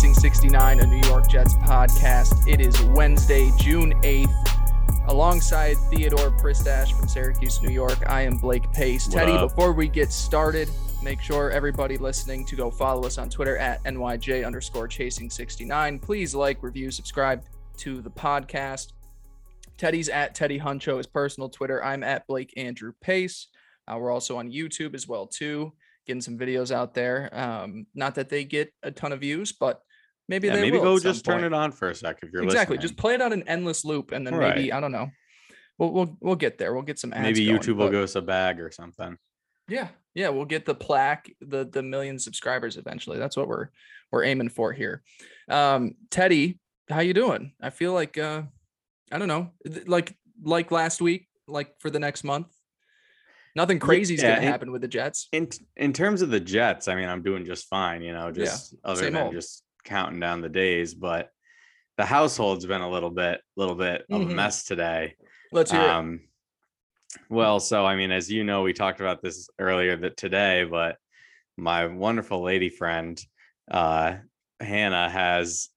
chasing 69, a New York Jets podcast. It is Wednesday, June 8th. Alongside Theodore Pristash from Syracuse, New York, I am Blake Pace. What Teddy, up? before we get started, make sure everybody listening to go follow us on Twitter at NYJ underscore chasing 69. Please like, review, subscribe to the podcast. Teddy's at Teddy Huncho, his personal Twitter. I'm at Blake Andrew Pace. Uh, we're also on YouTube as well too, getting some videos out there. Um, not that they get a ton of views, but maybe Yeah, they maybe will go just turn it on for a sec if you're listening. exactly. listening. Just play it on an endless loop, and then Right. maybe I don't know. We'll we'll we'll get there. We'll get some ads. maybe going, YouTube will but- give us a bag or something. Yeah, yeah, we'll get the plaque, the the million subscribers eventually. That's what we're we're aiming for here. Um, Teddy, how you doing? I feel like uh, I don't know, like like last week, like for the next month. Nothing crazy is yeah, gonna it- happen with the Jets. In in terms of the Jets, I mean, I'm doing just fine. You know, just other same than old. just counting down the days. But the household's been a little bit, little bit of Mhm. a mess today. Let's hear it. Um, well, so I mean, as you know, we talked about this earlier that today, but my wonderful lady friend, uh, Hannah has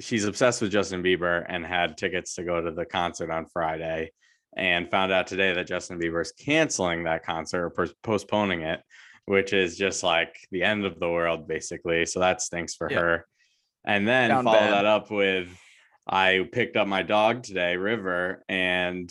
she's obsessed with Justin Bieber and had tickets to go to the concert on Friday and found out today that Justin Bieber is canceling that concert or postponing it, which is just like the end of the world, basically. So that stinks for Yeah. her. And then Down follow bad. that up with I picked up my dog today, River, and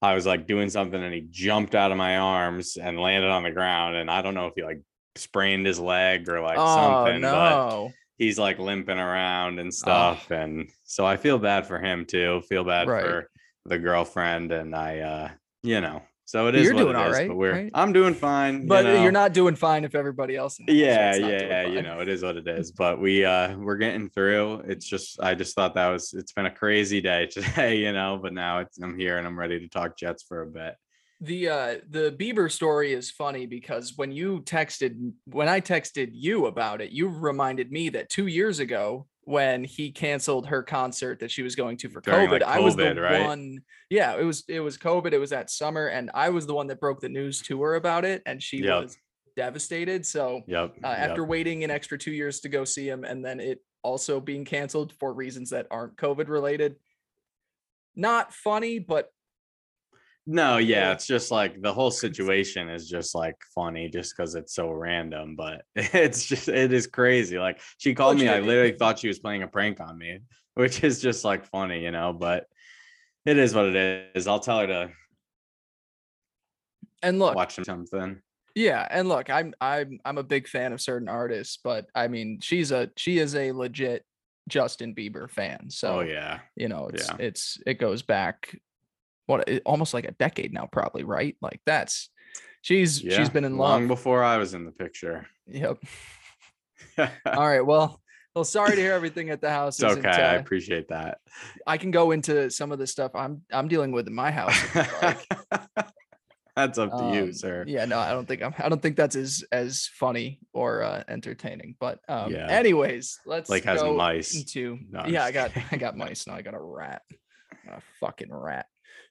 I was like doing something and he jumped out of my arms and landed on the ground. And I don't know if he like sprained his leg or like oh something, but he's like limping around and stuff. And so I feel bad for him too. Feel bad Right. for the girlfriend. And I uh, you know, so it is you're what doing it all is, right, but we're right? I'm doing fine. But you know? you're not doing fine if everybody else. In the yeah Jets not yeah you know it is what it is but we uh we're getting through it's just i just thought that was it's been a crazy day today you know but now it's i'm here and i'm ready to talk jets for a bit the uh the Bieber story is funny because when you texted when I texted you about it, you reminded me that two years ago when he canceled her concert that she was going to for During, COVID, like, I was the right? one. Yeah, it was it was COVID. It was that summer, and I was the one that broke the news to her about it, and she Yep. was devastated. So yep uh, after yep. waiting an extra two years to go see him, and then it also being canceled for reasons that aren't COVID related. Not funny, but no yeah it's just like the whole situation is just like funny just because it's so random but it's just it is crazy like she oh, called me i literally thought she was playing a prank on me which is just like funny you know but it is what it is i'll tell her to and look, watch something Yeah, and look, I'm I'm I'm a big fan of certain artists, but I mean, she's a she is a legit Justin Bieber fan. Oh, so oh yeah you know, it's yeah. it's it goes back what almost like a decade now, probably, right? Like that's she's yeah she's been in love long before i was in the picture Yep. All right. Well, well, sorry to hear everything at the house. It's okay. I uh, appreciate that. I can go into some of the stuff I'm I'm dealing with in my house. like. That's up to you, Um, sir. Yeah, no, I don't think I'm. I don't think that's as as funny or uh, entertaining. But um, Yeah. anyways, let's Like has go mice. into. No, yeah, I got. I got mice now. I got a rat, a fucking rat.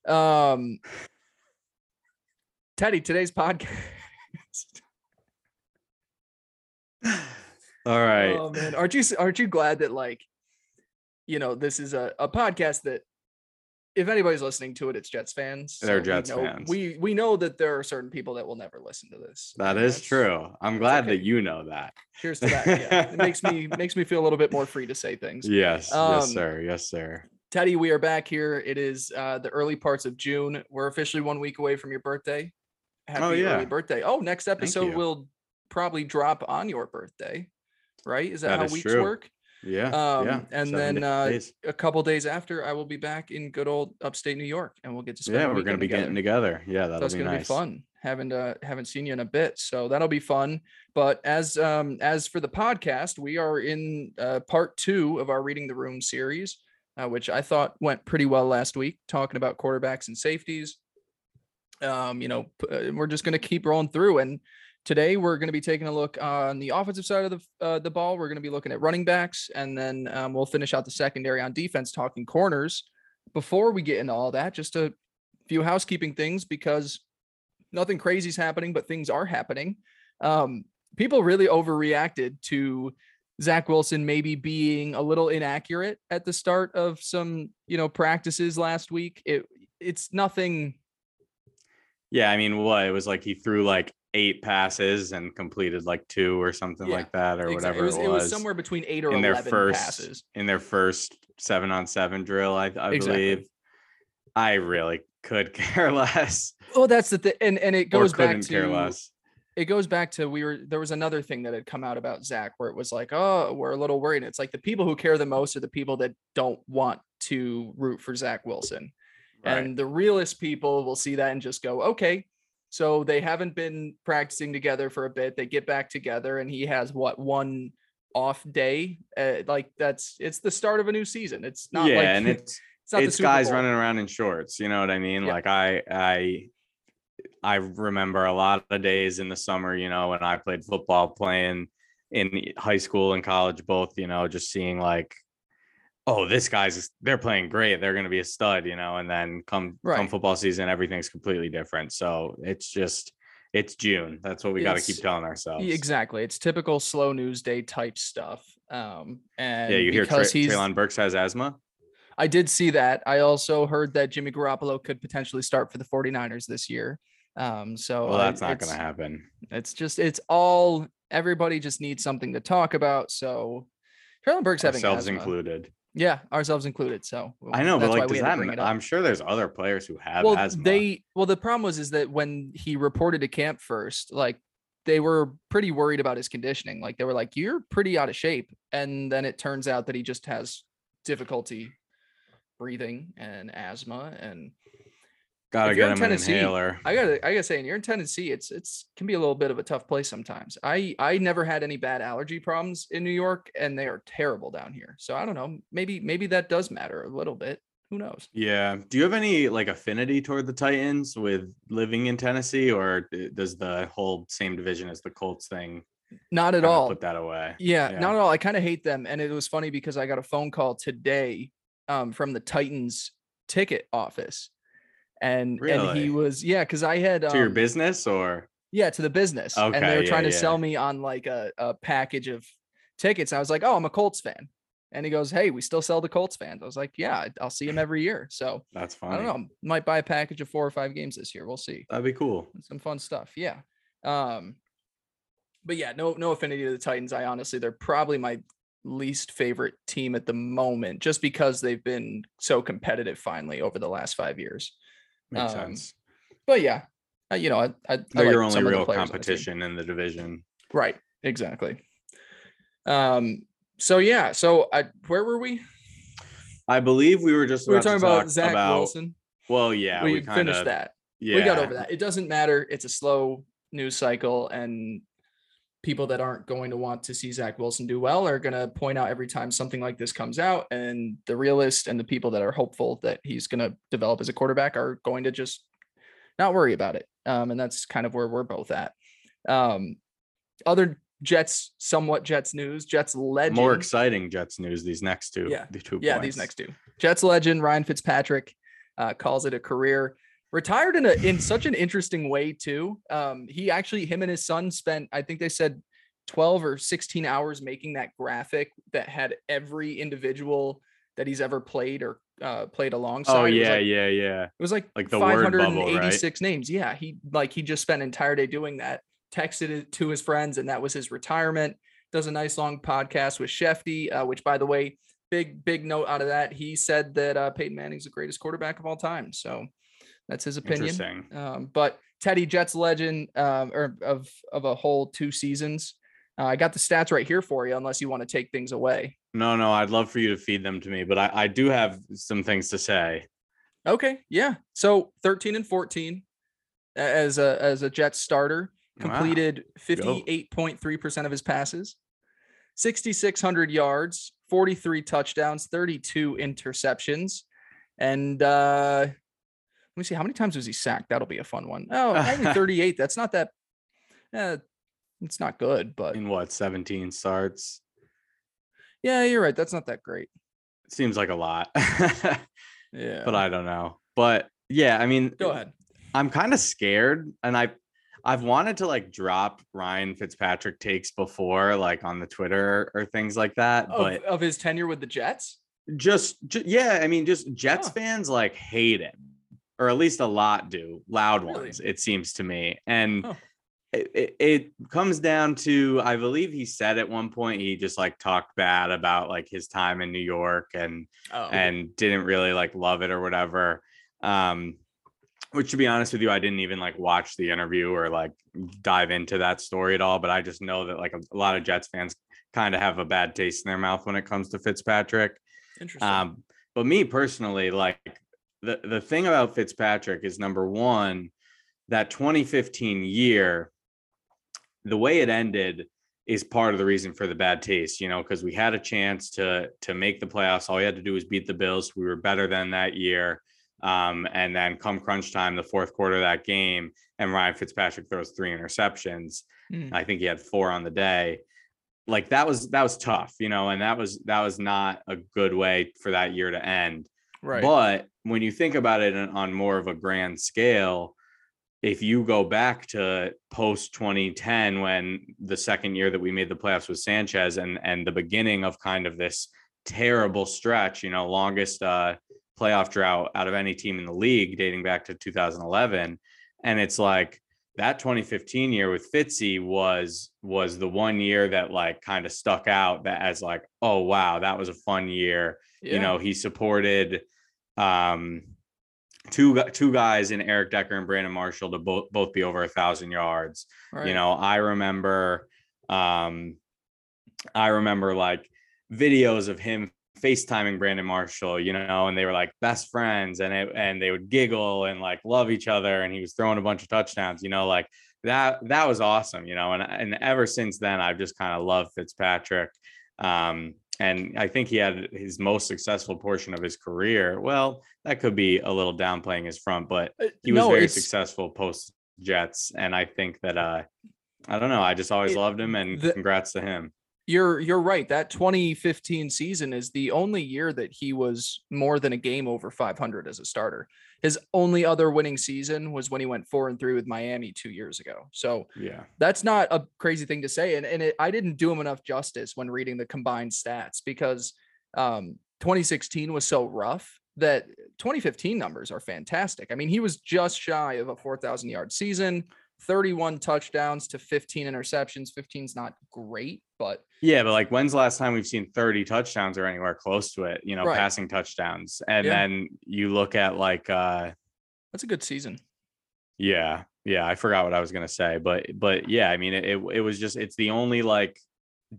Um, Teddy, today's podcast. All right. Oh man, aren't you aren't you glad that like, you know, this is a, a podcast that if anybody's listening to it, it's Jets fans. They're we Jets know- fans. We we know that there are certain people that will never listen to this. that that's- true. I'm glad okay. that you know that. Cheers to that. Yeah, it makes me makes me feel a little bit more free to say things. Yes. Um, yes, sir. Yes, sir. Teddy, we are back here. It is uh, the early parts of June. We're officially one week away from your birthday. Happy yeah. early birthday! Oh, next episode will probably drop on your birthday, right? Is that, That how is weeks true. work? Yeah. Um, yeah. and seven then uh, a couple days after, I will be back in good old upstate New York, and we'll get to spend. yeah, we're gonna be together. getting together. Yeah, that'll be gonna nice. be fun. Haven't uh haven't seen you in a bit, so that'll be fun. But as um as for the podcast, we are in uh, part two of our reading the room series, uh, which I thought went pretty well last week, talking about quarterbacks and safeties. Um, you know, uh, we're just gonna keep rolling through, and today we're gonna be taking a look on the offensive side of the uh, the ball. We're gonna be looking at running backs, and then um, we'll finish out the secondary on defense, talking corners. Before we get into all that, just a few housekeeping things because nothing crazy is happening, but things are happening. Um, people really overreacted to Zach Wilson maybe being a little inaccurate at the start of some, you know, practices last week. It it's nothing. Yeah, I mean, what it was like he threw like eight passes and completed like two or something Yeah, like that or exact- whatever it was, it was somewhere between eight or in their first passes. in their first seven on seven drill. I, I Exactly. believe. I really could care less. Oh, that's the thing, and and it goes back to care less. It goes back to we were there was another thing that had come out about Zach where it was like, oh, we're a little worried. It's like the people who care the most are the people that don't want to root for Zach Wilson. Right. And the realist people will see that and just go, okay. So they haven't been practicing together for a bit. They get back together, and he has what one off day. Uh, like that's it's the start of a new season. It's not yeah, like and it's it's not the it's guys Bowl. running around in shorts. You know what I mean? Yeah. Like I I I remember a lot of days in the summer. You know, when I played football, playing in high school and college, both. You know, just seeing like. Oh, this guy's they're playing great. They're going to be a stud, you know, and then come come football season, everything's completely different. So it's just it's June. That's what we got to keep telling ourselves. Exactly. It's typical slow news day type stuff. Um, and Yeah, you hear Tra- Treylon Burks has asthma. I did see that. I also heard that Jimmy Garoppolo could potentially start for the 49ers this year. Um, so Well, I- that's not going to happen. It's just it's all everybody just needs something to talk about. So Treylon Burks having Ourselves asthma. included. Yeah, ourselves included. So I know, but like, does that? bring ma- it up. I'm sure there's other players who have well, asthma. they well the problem was is that when he reported to camp first, like they were pretty worried about his conditioning. Like they were like, "You're pretty out of shape," and then it turns out that he just has difficulty breathing and asthma. And gotta get in him an Tennessee, inhaler. I gotta I gotta say, when you're in Tennessee, it's it's can be a little bit of a tough place sometimes. I I never had any bad allergy problems in New York, and they are terrible down here. So I don't know. Maybe maybe that does matter a little bit. Who knows? Yeah. Do you have any like affinity toward the Titans with living in Tennessee, or does the whole same division as the Colts thing Not at all. put that away? Yeah, Yeah. not at all. I kind of hate them. And it was funny because I got a phone call today um, from the Titans ticket office. And and he was yeah, because I had um, to your business or yeah, to the business. and they were yeah, trying to yeah. sell me on like a, a package of tickets. I was like, Oh, I'm a Colts fan. And he goes, Hey, we still sell the Colts fans. I was like, Yeah, I'll see him every year. So that's fine. I don't know. Might buy a package of four or five games this year. We'll see That'd be cool. some fun stuff. Yeah. Um, but yeah, no, no affinity to the Titans. I honestly, they're probably my least favorite team at the moment, just because they've been so competitive finally over the last five years. Makes Um, sense. But yeah, I, you know, I, I, I They're like your only some of the real the competition in the division. right? Exactly. Um. So yeah. So I, where were we? I believe we were just We were talking about talk Zach about- Wilson. Well, yeah, we, we, kind finished that. Yeah, we got over that. It doesn't matter. It's a slow news cycle, and people that aren't going to want to see Zach Wilson do well are going to point out every time something like this comes out. And the realist and the people that are hopeful that he's going to develop as a quarterback are going to just not worry about it. Um, and that's kind of where we're both at. Um, other Jets, somewhat Jets news. Jets legend. More exciting Jets news. These next two. Yeah, The two. Yeah, these next two. Jets legend Ryan Fitzpatrick uh, calls it a career. Retired in a in such an interesting way too. Um, he actually him and his son spent I think they said 12 or 16 hours making that graphic that had every individual that he's ever played or uh, played alongside. Oh yeah, like- yeah, yeah. It was like, Like the word bubble, right? 586 names. Yeah, he like he just spent an entire day doing that. Texted it to his friends, and that was his retirement. Does a nice long podcast with Schefty, uh, which by the way, big big note out of that. He said that uh, Peyton Manning's the greatest quarterback of all time. So that's his opinion. Interesting. Um, but Teddy Jets legend um, or of of a whole two seasons. Uh, I got the stats right here for you, unless you want to take things away. No, no, I'd love for you to feed them to me, but I, I do have some things to say. Okay, yeah. So 13 and 14 as a as a Jets starter, Wow. completed 58.3% of his passes, 6600 yards, 43 touchdowns, 32 interceptions. And uh let me see how many times was he sacked? That'll be a fun one. Oh, only 38. That's not that uh, it's not good, but In what, 17 starts? yeah, you're right. That's not that great. Seems like a lot. Yeah. but I don't know. But yeah, I mean, go ahead. I'm kind of scared, and I, I've wanted to like drop Ryan Fitzpatrick takes before, like on the Twitter or things like that, of, but of his tenure with the Jets. just, ju- yeah, I mean, just Jets Huh. fans like hate him, or at least a lot do, loud Really? ones, it seems to me. And it, it, it comes down to, I believe he said at one point he just like talked bad about like his time in New York and Oh, and didn't really like love it or whatever. Um, which to be honest with you, I didn't even like watch the interview or like dive into that story at all. But I just know that like a, a lot of Jets fans kind of have a bad taste in their mouth when it comes to Fitzpatrick. interesting. Um, but me personally, like the the thing about Fitzpatrick is number one, that 2015 year, the way it ended is part of the reason for the bad taste, you know, because we had a chance to to make the playoffs. All we had to do was beat the Bills. We were better than that year. Um, and then come crunch time, the fourth quarter of that game, and Ryan Fitzpatrick throws three interceptions. Hmm. I think he had four on the day. Like that was that was tough, you know, and that was that was not a good way for that year to end. Right. But when you think about it on- more of a grand scale, if you go back to post 2010 when the second year that we made the playoffs with Sanchez and and the beginning of kind of this terrible stretch, you know, longest uh playoff drought out of any team in the league dating back to 2011 and it's like that 2015 year with Fitzy was was the one year that like kind of stuck out that as like oh wow that was a fun year you know he supported um two two guys in Eric Decker and Brandon Marshall to both both be over a thousand yards right. you know i remember um i remember like videos of him facetiming brandon marshall you know and they were like best friends and it and they would giggle and like love each other and he was throwing a bunch of touchdowns you know like that that was awesome you know and and ever since then i've just kind of loved fitzpatrick um and i think he had his most successful portion of his career well that could be a little downplaying his front but Uh, he was no, very it's- successful post Jets, and I think that uh, I don't know. I just always It- loved him, and the- congrats to him. You're you're right. That 2015 season is the only year that he was more than a game over 500 as a starter. His only other winning season was when he went four and three with Miami two years ago. So Yeah, that's not a crazy thing to say. And and it, I didn't do him enough justice when reading the combined stats because um, 2016 was so rough that 2015 numbers are fantastic. I mean, he was just shy of a 4,000 yard season, 31 touchdowns to 15 interceptions. 15's not great, but yeah, but like, when's the last time we've seen thirty touchdowns or anywhere close to it? You know, Right. passing touchdowns, and Yeah. then you look at like, uh, that's a good season. yeah, yeah, I forgot what I was gonna say, but but yeah, I mean, it it, it was just it's the only like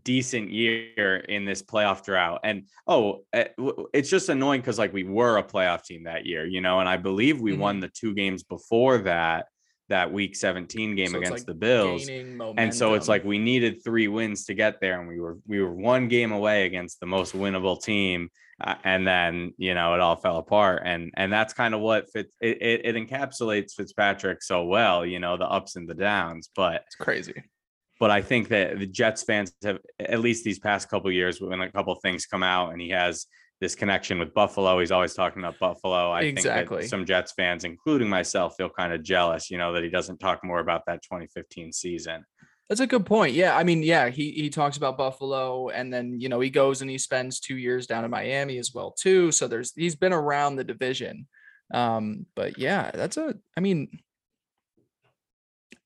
decent year in this playoff drought and oh eh, it's just annoying because like we were a playoff team that year you know and i believe we Mhm. won the two games before that that week 17 game So against like, the bills. and so it's like we needed three wins to get there and we were we were one game away against the most winnable team uh, and then you know it all fell apart. And and that's kind of what Fitz, it, it, it encapsulates fitzpatrick so well you know the ups and the downs but it's crazy. but I think that the Jets fans have at least these past couple years when a couple things come out and he has this connection with Buffalo. He's always talking about Buffalo. I Exactly. think that some Jets fans, including myself, feel kind of jealous, you know, that he doesn't talk more about that 2015 season. That's a good point. Yeah, I mean, yeah, he he talks about Buffalo, and then you know he goes and he spends two years down in Miami as well too. So there's he's been around the division, um, but yeah, that's a. I mean,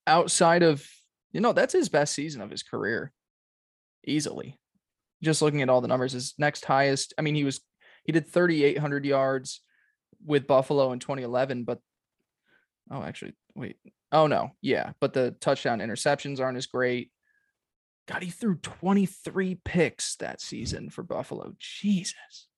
outside of you know that's his best season of his career, easily. Just looking at all the numbers, his next highest. I mean, he was he did 3,800 yards with Buffalo in 2011, but oh, actually, wait, Oh no, yeah, but the touchdown interceptions aren't as great. God, he threw 23 picks that season for Buffalo. Jesus.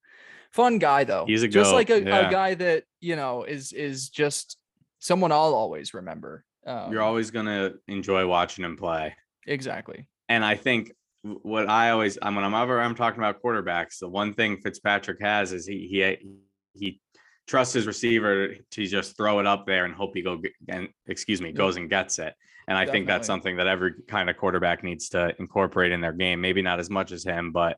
Fun guy though. He's a just goat, like a, yeah. a guy that, you know, is is just someone I'll always remember. Um, You're always going to enjoy watching him play. exactly. And I think w- what I always, I'm when I'm ever I'm talking about quarterbacks, the one thing Fitzpatrick has is he he he trusts his receiver to just throw it up there and hope he go and excuse me Yeah. goes and gets it. And I think that's something that every kind of quarterback needs to incorporate in their game. Maybe not as much as him, but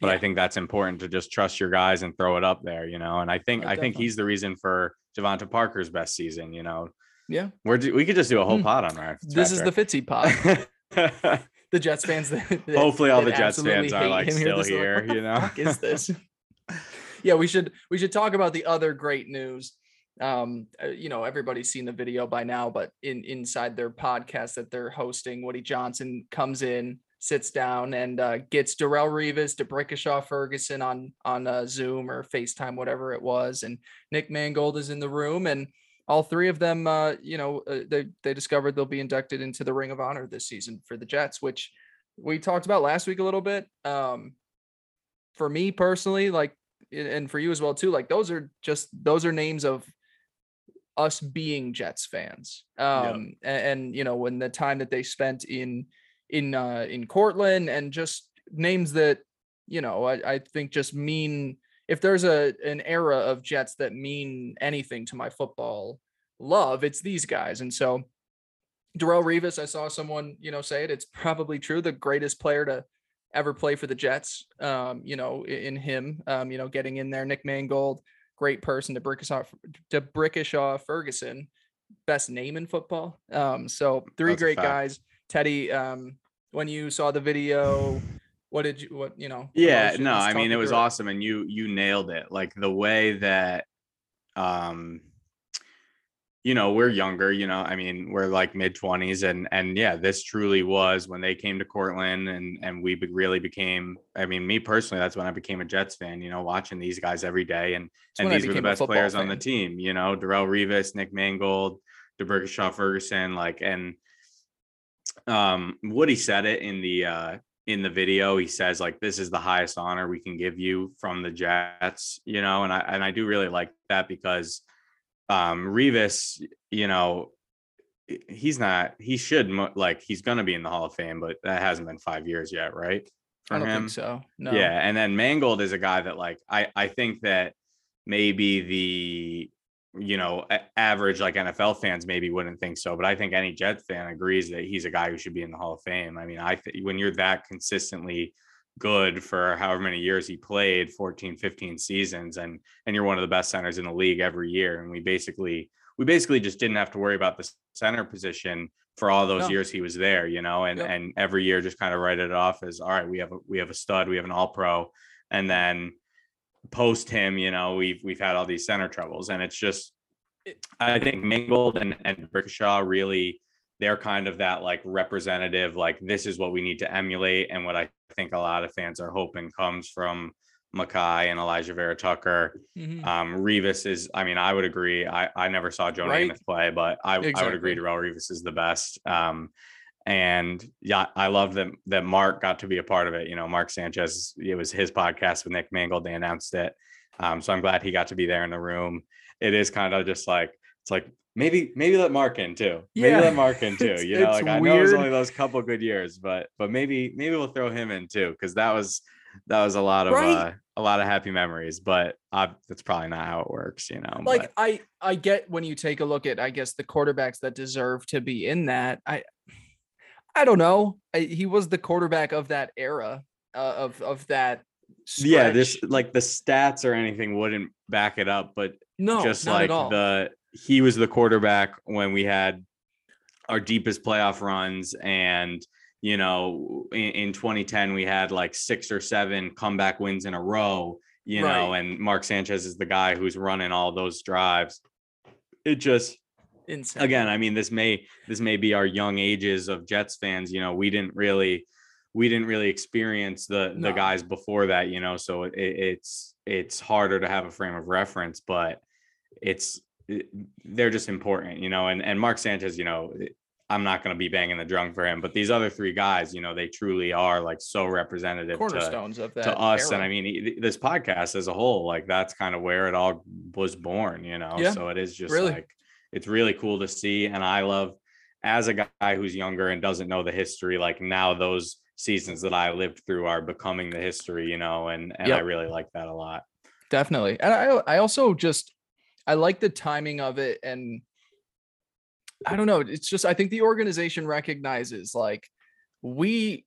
but I think that's important to just trust your guys and throw it up there, you know. And I think Oh, I think he's the reason for DeVante Parker's best season, you know. Yeah. We're we could just do a whole hmm. pod on Ryan. This is the Fitzy pod. The Jets fans that, that- Hopefully all the Jets fans are, like, still This is like, here, what you know? is this? yeah, we should we should talk about the other great news. Um, uh, you know, everybody's seen the video by now, but in inside their podcast that they're hosting, Woody Johnson comes in, sits down, and uh, gets Darrelle Revis, D'Brickashaw Ferguson on on uh, Zoom or FaceTime, whatever it was, and Nick Mangold is in the room, and all three of them, uh, you know, uh, they they discovered they'll be inducted into the Ring of Honor this season for the Jets, which we talked about last week a little bit. Um, for me personally, like, and- and for you as well too, like those are just those are names of us being Jets fans. Um, a- and, you know, when the time that they spent in in uh in Cortland and just names that you know I, I think just mean if there's a an era of Jets that mean anything to my football love, it's these guys. And so Darrelle Revis, I saw someone, you know, say it. It's probably true. The greatest player to ever play for the Jets. Um, you know, in him, um, you know, getting in there. Nick Mangold, great person to Brickashaw, to Brickashaw Ferguson, best name in football. Um, so three That's great guys. Teddy, um, when you saw the video, what did you what you know? yeah no i mean it was through awesome and you you nailed it like the way that um you know we're younger you know i mean we're like mid 20s and and yeah this truly was when they came to cortland and and we be- really became i mean me personally that's when i became a jets fan you know watching these guys every day and and these were the best players on the team you know darrelle revis nick mangold D'Brickashaw ferguson like and um woody said it in the uh in the video he says like this is the highest honor we can give you from the jets you know and i and i do really like that because um revis you know he's not he should like he's gonna be in the hall of fame but that hasn't been five years yet right for I don't him think so. No. yeah, and then Mangold is a guy that like I I think that maybe the you know average like NFL fans maybe wouldn't think so, but I think any Jet fan agrees that he's a guy who should be in the Hall of Fame. I mean, I think when you're that consistently good for however many years he played 14 15 seasons and and you're one of the best centers in the league every year and we basically we basically just didn't have to worry about the center position for all those No. years he was there, you know, and Yep. and every year just kind of write it off as all right, we have a we have a stud, we have an all pro, and then post him, you know, we've we've had all these center troubles, and it's just I think Mangold and and Brickashaw really they're kind of that like representative, like this is what we need to emulate, and what I think a lot of fans are hoping comes from Mackay and Alijah Vera Tucker. Mhm. Um, Revis is, I mean, I would agree. I, I never saw Joe Right. Namath play, but I, I would Exactly. agree Darrelle Revis is the best. Um, and yeah, I love that that Mark got to be a part of it. You know, Mark Sanchez, it was his podcast with Nick Mangold. They announced it. Um, so I'm glad he got to be there in the room. It is kind of just like it's like maybe maybe let Mark in too. Maybe Yeah. let Mark in too. You know, like I know it was only those couple good years, but but maybe maybe we'll throw him in too because that was that was a lot of Right. uh, a lot of happy memories. But uh, that's probably not how it works. You know, like but- I I get when you take a look at I guess the quarterbacks that deserve to be in that. I I don't know. I, he was the quarterback of that era uh, of of that. yeah, this like the stats or anything wouldn't back it up, but no, just like the he was the quarterback when we had our deepest playoff runs and you know in, in 2010 we had like six or seven comeback wins in a row you know and mark sanchez is the guy who's running all those drives it just Insane. again i mean this may this may be our young ages of jets fans you know we didn't really we didn't really experience the the guys before that you know so it, it's it's harder to have a frame of reference but it's they're just important you know and and mark sanchez you know i'm not going to be banging the drum for him but these other three guys you know they truly are like so representative to, cornerstones of that to us and i mean this podcast as a whole like that's kind of where it all was born you know Yeah, so it is just really. like it's really cool to see and i love as a guy who's younger and doesn't know the history like now those seasons that i lived through are becoming the history you know and and i really like that a lot. Definitely and i i also just i like the timing of it and i don't know it's just i think the organization recognizes like we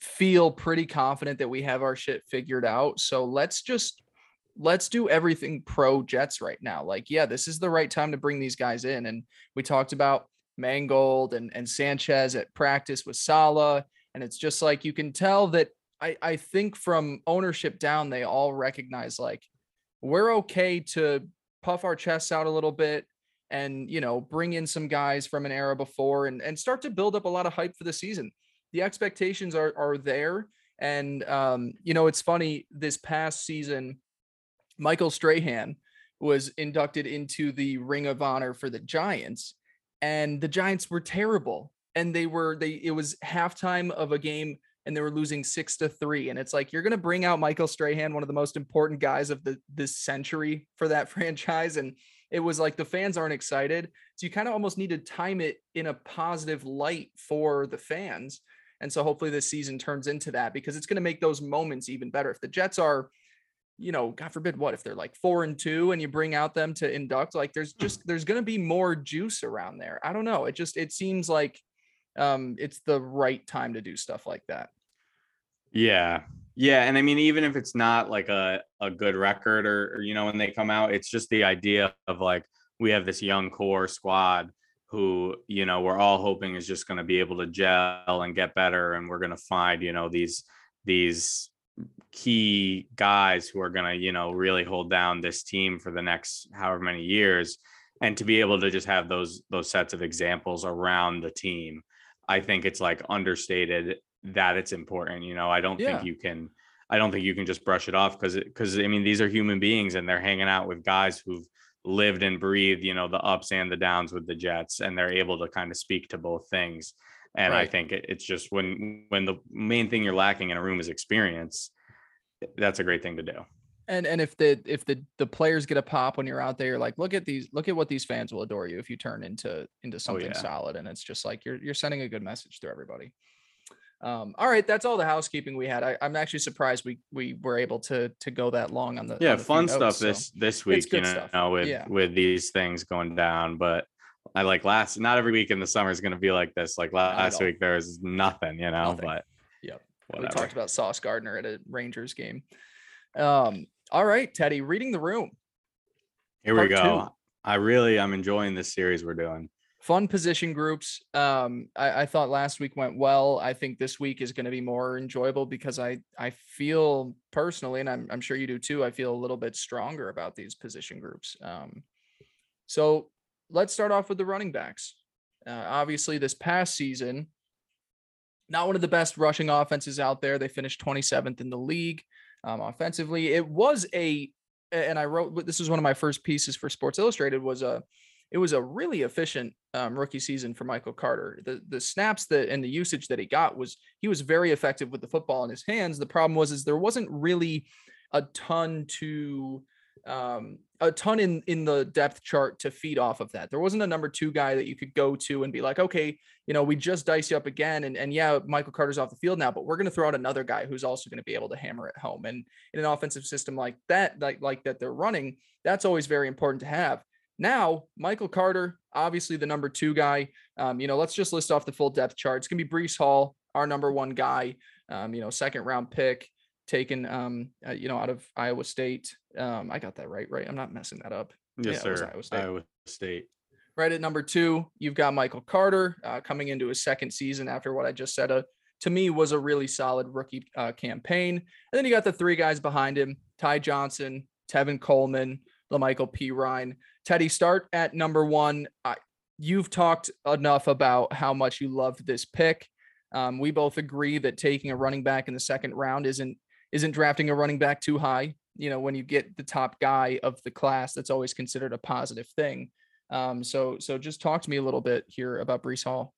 feel pretty confident that we have our shit figured out so let's just let's do everything pro Jets right now. Like, yeah, this is the right time to bring these guys in. And we talked about Mangold and, and Sanchez at practice with Saleh. And it's just like you can tell that I, I think from ownership down, they all recognize like we're okay to puff our chests out a little bit and you know bring in some guys from an era before and, and start to build up a lot of hype for the season. The expectations are are there. And um, you know, it's funny, this past season, Michael Strahan was inducted into the Ring of Honor for the Giants, and the Giants were terrible. And they were they it was halftime of a game and they were losing six to three. And it's like you're gonna bring out Michael Strahan, one of the most important guys of the this century for that franchise. And it was like the fans aren't excited. So you kind of almost need to time it in a positive light for the fans. And so hopefully this season turns into that because it's going to make those moments even better. If the Jets are you know, God forbid what if they're like four and two and you bring out them to induct, like there's hmm. just there's gonna be more juice around there. I don't know. It just it seems like um it's the right time to do stuff like that. Yeah. Yeah. And I mean, even if it's not like a, a good record or, or you know, when they come out, it's just the idea of like we have this young core squad who you know we're all hoping is just going to be able to gel and get better and we're going to find you know these these key guys who are going to, you know, really hold down this team for the next however many years and to be able to just have those those sets of examples around the team. I think it's like understated that it's important, you know. I don't yeah. think you can I don't think you can just brush it off cuz cuz I mean these are human beings and they're hanging out with guys who've lived and breathed, you know, the ups and the downs with the Jets and they're able to kind of speak to both things. And right. I think it's just when when the main thing you're lacking in a room is experience, that's a great thing to do. And and if the if the the players get a pop when you're out there, you're like, look at these, look at what these fans will adore you if you turn into into oh, something oh, yeah. solid. And it's just like you're you're sending a good message to everybody. Um, all right, that's all the housekeeping we had. I, am actually surprised we we were able to to go that long on the yeah on the fun notes, stuff so. this this week. You know, stuff. with yeah. with these things going down, but I like last not every week in the summer is going to be like this. Like last week there was nothing, you know, nothing. but Whatever. We talked about Sauce Gardner at a Rangers game. Um, all right, Teddy, reading the room. Here Part we go. Two. I really I'm enjoying this series we're doing. Fun position groups. Um, I, I thought last week went well. I think this week is going to be more enjoyable because I I feel personally, and I'm I'm sure you do too. I feel a little bit stronger about these position groups. Um, so let's start off with the running backs. Uh, obviously, this past season, not one of the best rushing offenses out there. They finished 27th in the league um, offensively. It was a, and I wrote this was one of my first pieces for Sports Illustrated was a, it was a really efficient um, rookie season for Michael Carter. The the snaps that and the usage that he got was he was very effective with the football in his hands. The problem was is there wasn't really a ton to um, a ton in in the depth chart to feed off of that. There wasn't a number two guy that you could go to and be like, okay, you know, we just dice you up again, and and yeah, Michael Carter's off the field now, but we're going to throw out another guy who's also going to be able to hammer it home. And in an offensive system like that, like like that they're running, that's always very important to have. Now, Michael Carter, obviously the number two guy. Um, you know, let's just list off the full depth chart. It's gonna be Breece Hall, our number one guy. Um, you know, second round pick taken um uh, you know out of Iowa State. Um I got that right, right? I'm not messing that up. Yes, yeah, sir. Iowa State. Iowa State. Right at number two, you've got Michael Carter uh, coming into his second season after what I just said. Uh, to me, was a really solid rookie uh, campaign. And then you got the three guys behind him: Ty Johnson, Tevin Coleman, La'Mical Perine. Teddy, start at number one. you've talked enough about how much you loved this pick. Um, we both agree that taking a running back in the second round isn't isn't drafting a running back too high. You know, when you get the top guy of the class, that's always considered a positive thing. Um, so so just talk to me a little bit here about Breece Hall.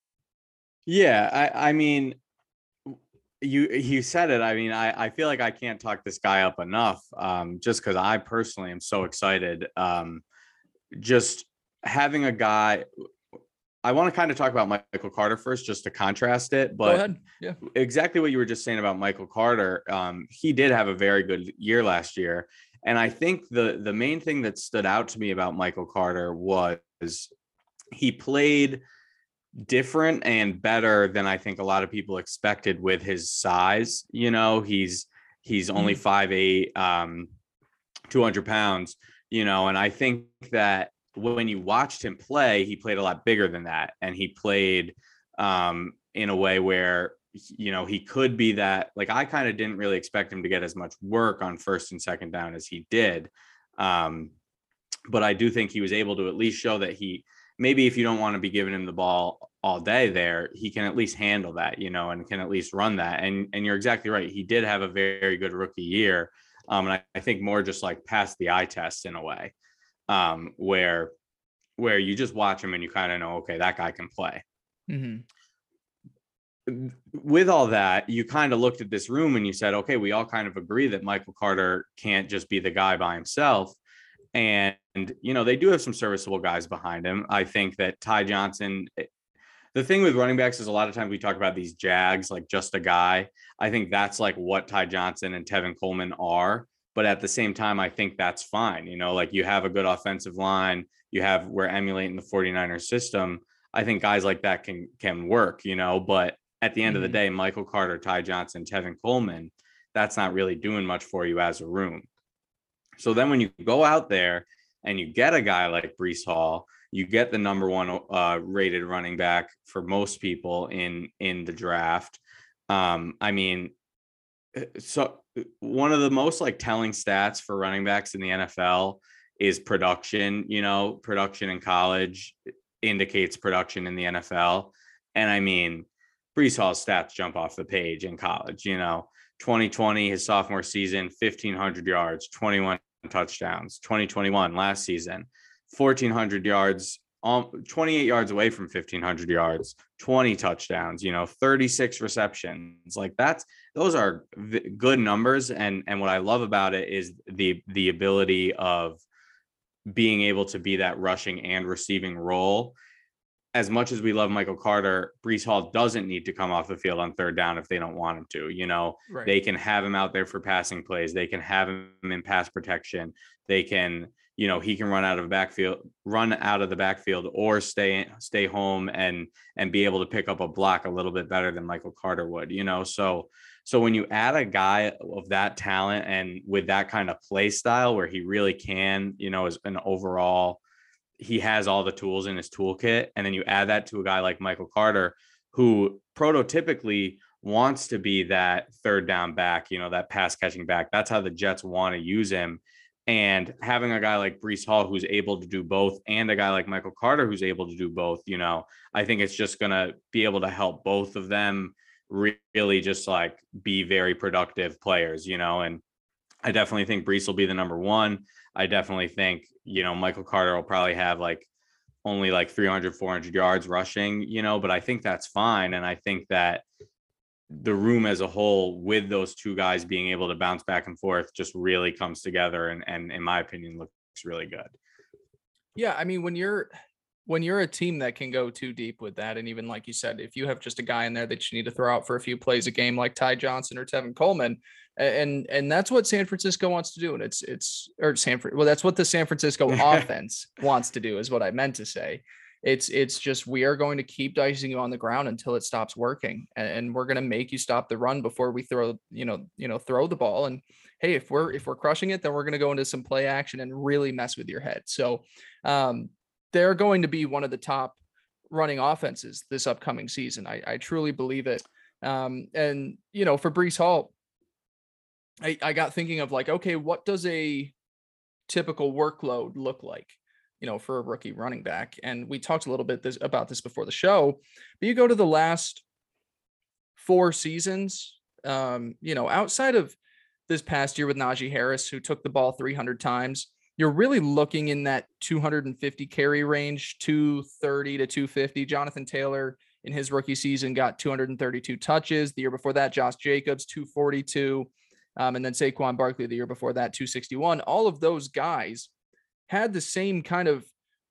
Yeah, I I mean you you said it. I mean, I, I feel like I can't talk this guy up enough. Um, just because I personally am so excited. Um, just having a guy I want to kind of talk about Michael Carter first, just to contrast it. But yeah. exactly what you were just saying about Michael Carter, um, he did have a very good year last year, and I think the the main thing that stood out to me about Michael Carter was he played different and better than I think a lot of people expected with his size. You know, he's he's only mm-hmm. five eight. Um, 200 pounds, you know, and I think that when you watched him play, he played a lot bigger than that. And he played um, in a way where, you know, he could be that. Like, I kind of didn't really expect him to get as much work on first and second down as he did. Um, but I do think he was able to at least show that he, maybe if you don't want to be giving him the ball all day there, he can at least handle that, you know, and can at least run that. And and you're exactly right. He did have a very, good rookie year. Um, and I, I think more just like past the eye test in a way um, where where you just watch him and you kind of know, okay, that guy can play. Mm-hmm. With all that, you kind of looked at this room and you said, okay, we all kind of agree that Michael Carter can't just be the guy by himself. And, you know, they do have some serviceable guys behind him. I think that Ty Johnson, eh, the thing with running backs is a lot of times we talk about these jags, like just a guy. I think that's like what Ty Johnson and Tevin Coleman are but at the same time i think that's fine you know like you have a good offensive line you have we're emulating the 49ers system i think guys like that can can work you know but at the end mm-hmm. of the mm-hmm. day michael carter ty johnson tevin coleman that's not really doing much for you as a room so then when you go out there and you get a guy like Breece Hall, you get the number one uh, rated running back for most people in in the draft. Um, I mean, Uh, so uh, one of the most like telling stats for running backs in the NFL is production. You know, production in college uh, indicates production in the NFL. And I mean, Breece Hall's stats jump off the page in college. You know, 2020, his sophomore season, 1,500 yards, 21 touchdowns. 2021, last season, 1,400 yards, um, 28 yards away from 1500 yards 20 touchdowns you know 36 receptions like that's those are v- good numbers and and what i love about it is the the ability of being able to be that rushing and receiving role as much as we love Michael Carter, Breece Hall doesn't need to come off the field on third down if they don't want him to. You know, right. they can have him out there for passing plays. They can have him in pass protection. They can, you know he can run out of backfield run out of the backfield or stay stay home and and be able to pick up a block a little bit better than Michael Carter would you know so so when you add a guy of that talent and with that kind of play style where he really can you know as an overall he has all the tools in his toolkit and then you add that to a guy like Michael Carter who prototypically wants to be that third down back, you know, that pass catching back. That's how the Jets want to use him. And having a guy like Breece Hall who's able to do both, and a guy like Michael Carter who's able to do both, you know, I think it's just going to be able to help both of them really just like be very productive players, you know. And I definitely think Breece will be the number one. I definitely think, you know, Michael Carter will probably have like only like 300, 400 yards rushing, you know, but I think that's fine. And I think that the room as a whole with those two guys being able to bounce back and forth just really comes together and, and in my opinion looks really good. Yeah i mean when you're when you're a team that can go too deep with that and even like you said if you have just a guy in there that you need to throw out for a few plays a game like ty johnson or tevin coleman and and that's what san francisco wants to do and it's it's or sanford well that's what the san francisco offense wants to do is what i meant to say it's it's just we are going to keep dicing you on the ground until it stops working and, and we're going to make you stop the run before we throw you know you know throw the ball and hey if we're if we're crushing it then we're going to go into some play action and really mess with your head. So um they're going to be one of the top running offenses this upcoming season. I, I truly believe it. Um and you know for breece Hall I, I got thinking of like okay what does a typical workload look like you know, for a rookie running back. And we talked a little bit this, about this before the show, but you go to the last four seasons, um, you know, outside of this past year with Najee Harris, who took the ball 300 times, you're really looking in that 250 carry range, 230 to 250. Jonathan Taylor in his rookie season got 232 touches. The year before that, Josh Jacobs, 242. Um, and then Saquon Barkley the year before that, 261. All of those guys had the same kind of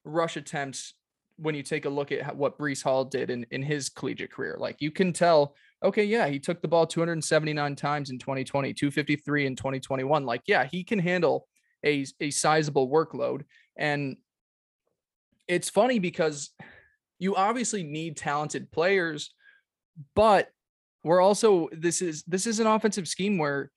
rush attempts when you take a look at what Breece Hall did in, in his collegiate career. Like you can tell, okay, yeah, he took the ball 279 times in 2020, 253 in 2021. Like, yeah, he can handle a, a sizable workload. And it's funny because you obviously need talented players, but we're also this is this is an offensive scheme where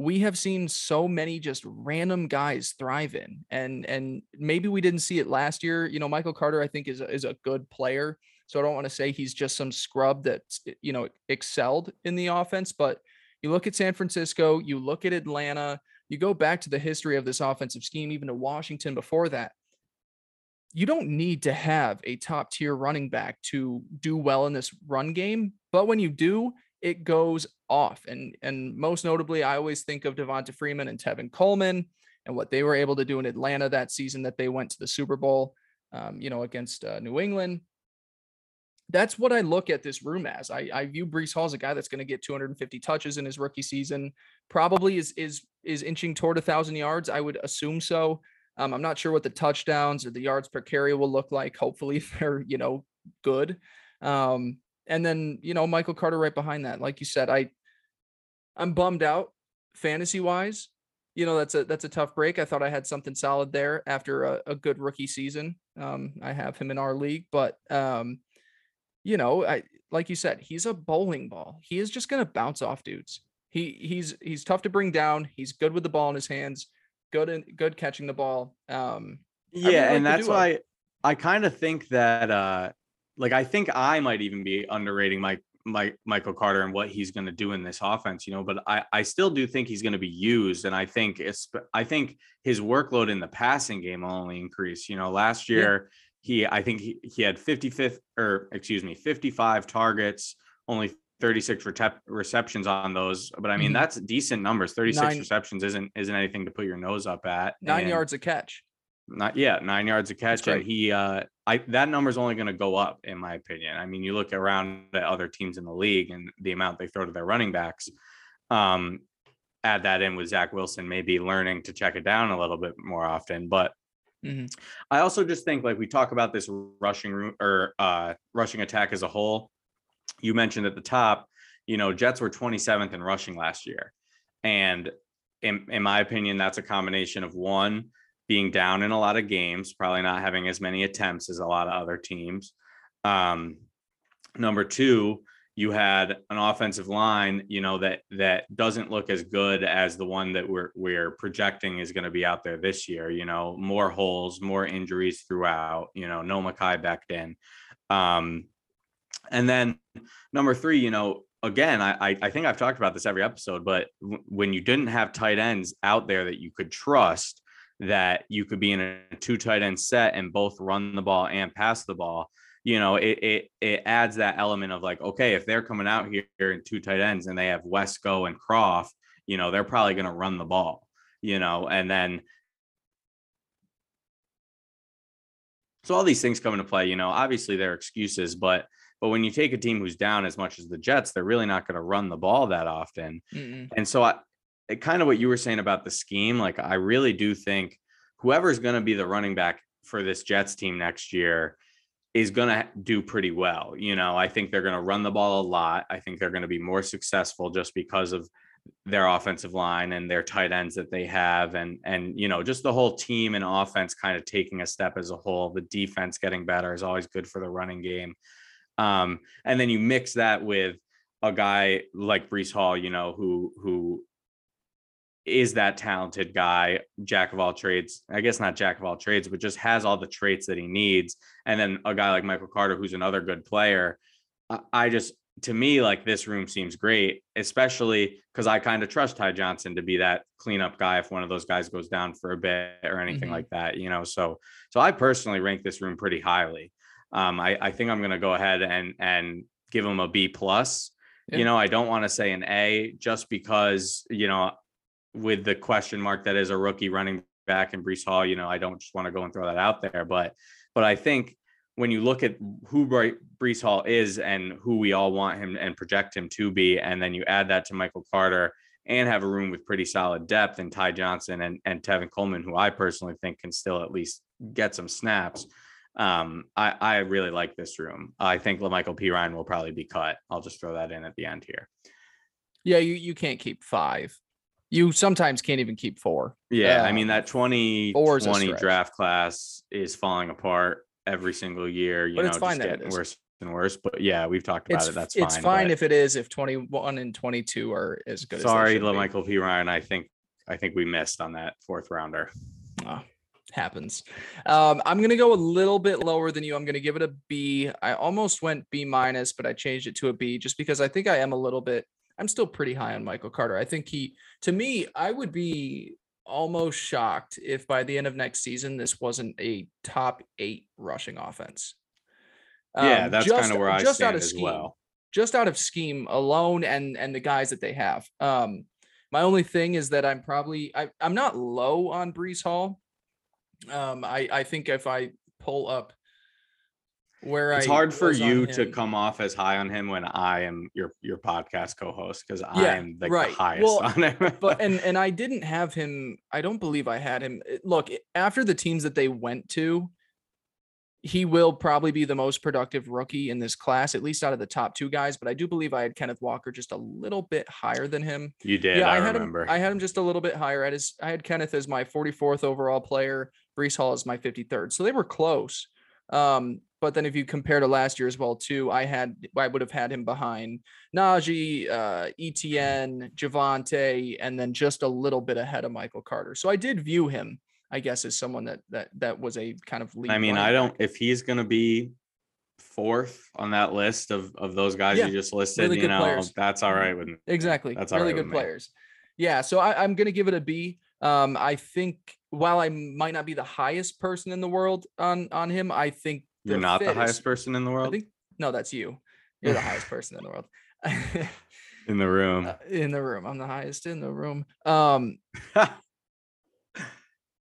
we have seen so many just random guys thrive in and and maybe we didn't see it last year you know michael carter i think is a, is a good player so i don't want to say he's just some scrub that eh, you know excelled in the offense but you look at san francisco you look at atlanta you go back to the history of this offensive scheme even to washington before that you don't need to have a top tier running back to do well in this run game but when you do it goes off. And and most notably, I always think of Devonta Freeman and Tevin Coleman and what they were able to do in Atlanta that season that they went to the Super Bowl, um, you know, against uh, New England. That's what I look at this room as. I, I view Breece Hall as a guy that's going to get 250 touches in his rookie season. Probably is is is inching toward a thousand yards. I would assume so. Um, I'm not sure what the touchdowns or the yards per carry will look like. Hopefully, they're you know good. Um, and then you know Michael Carter right behind that. Like you said, I I'm bummed out fantasy wise. You know that's a that's a tough break. I thought I had something solid there after a, a good rookie season. Um, I have him in our league, but um, you know, I like you said, he's a bowling ball. He is just gonna bounce off dudes. He he's he's tough to bring down. He's good with the ball in his hands. Good and good catching the ball. Um, yeah, really and that's why I kind of think that uh like I think I might even be underrating Mike Mike Michael Carter and what he's going to do in this offense, you know, but I I still do think he's going to be used and I think it's I think his workload in the passing game will only increase, you know, last year yeah. he I think he, he had 55th or excuse me, 55 targets, only 36 receptions on those, but I mean mm-hmm. that's decent numbers. 36 nine, receptions isn't isn't anything to put your nose up at. 9 and yards a catch. Not yet, 9 yards a catch. He uh I that number is only going to go up in my opinion. I mean, you look around at other teams in the league and the amount they throw to their running backs. Um, add that in with Zach Wilson, maybe learning to check it down a little bit more often. But mm-hmm. I also just think like we talk about this rushing or uh, rushing attack as a whole. You mentioned at the top, you know, Jets were 27th in rushing last year, and in, in my opinion, that's a combination of one being down in a lot of games, probably not having as many attempts as a lot of other teams. Um, number two, you had an offensive line, you know, that that doesn't look as good as the one that we're we're projecting is going to be out there this year. You know, more holes, more injuries throughout. You know, no Mekhi Becton. Um, and then number three, you know, again, I I think I've talked about this every episode, but w- when you didn't have tight ends out there that you could trust, that you could be in a two tight end set and both run the ball and pass the ball you know it it, it adds that element of like okay if they're coming out here in two tight ends and they have wesco and Kroft you know they're probably going to run the ball you know and then so all these things come into play you know obviously they're excuses but but when you take a team who's down as much as the jets they're really not going to run the ball that often. Mm and so I, kind of what you were saying about the scheme. Like, I really do think whoever's going to be the running back for this Jets team next year is going to do pretty well. You know, I think they're going to run the ball a lot. I think they're going to be more successful just because of their offensive line and their tight ends that they have and and you know just the whole team and offense kind of taking a step as a whole the defense getting better is always good for the running game um and then you mix that with a guy like Breece Hall you know who who is that talented guy, jack of all trades. I guess not jack of all trades, but just has all the traits that he needs. And then a guy like Michael Carter, who's another good player. I just, to me, like this room seems great, especially because I kind of trust Ty Johnson to be that cleanup guy if one of those guys goes down for a bit or anything mm-hmm. like that, you know. So, so I personally rank this room pretty highly. Um, I, I think I'm going to go ahead and and give him a B plus. Yeah. You know, I don't want to say an A just because you know with the question mark that is a rookie running back in Breece Hall, you know, I don't just want to go and throw that out there, but but I think when you look at who Breece Hall is and who we all want him and project him to be, and then you add that to Michael Carter and have a room with pretty solid depth and Ty Johnson and, and Tevin Coleman, who I personally think can still at least get some snaps. Um, I, I really like this room. I think La'Mical Perine will probably be cut. I'll just throw that in at the end here. Yeah, you, you can't keep five you sometimes can't even keep four. Yeah, uh, I mean that 2020 draft class is falling apart every single year. You but know, it's fine just getting worse and worse. But yeah, we've talked about It's it. That's it's fine. fine but if it is if 21 and 22 are as good. sorry, as they. Michael P. Ryan. I think I think we missed on that fourth rounder. Oh, happens. Um, I'm gonna go a little bit lower than you. I'm gonna give it a B. I almost went B minus, but I changed it to a B just because I think I am a little bit. I'm still pretty high on Michael Carter. I think he, to me, I would be almost shocked if by the end of next season this wasn't a top eight rushing offense. yeah, Um, that's kind of where I just out stand of as scheme well. just out of scheme alone and and the guys that they have. Um, my only thing is that I'm probably I, I'm not low on Breece Hall. Um, I I think if I pull up where It's I hard for you to come off as high on him when I am your your podcast co-host because I am the, right. the highest Well, on him. but and and I didn't have him. I don't believe I had him. Uh, Look, after the teams that they went to, he will probably be the most productive rookie in this class, at least out of the top two guys. But I do believe I had Kenneth Walker just a little bit higher than him. you did. yeah, I, I, had remember. him. I had him just a little bit higher. At his, I had Kenneth as my 44th overall player. Breece Hall is my 53rd. So they were close. Um, but then if you compare to last year as well, too, I had I would have had him behind Najee, uh, Etienne, Javonte, and then just a little bit ahead of Michael Carter. So I did view him, I guess, as someone that that that was a kind of lead. I mean, I don't. back. If he's gonna be fourth on that list of of those guys Yeah, you just listed, really you know, players. that's all right with me. Exactly. That's all really right good with me. players. Yeah. So I, I'm gonna give it a B. Um, I think while I might not be the highest person in the world on on him, I think You're the not the highest person in the I world think no, that's you. You're the highest person in the world. in the room. Uh, in the room. I'm the highest in the room. Um,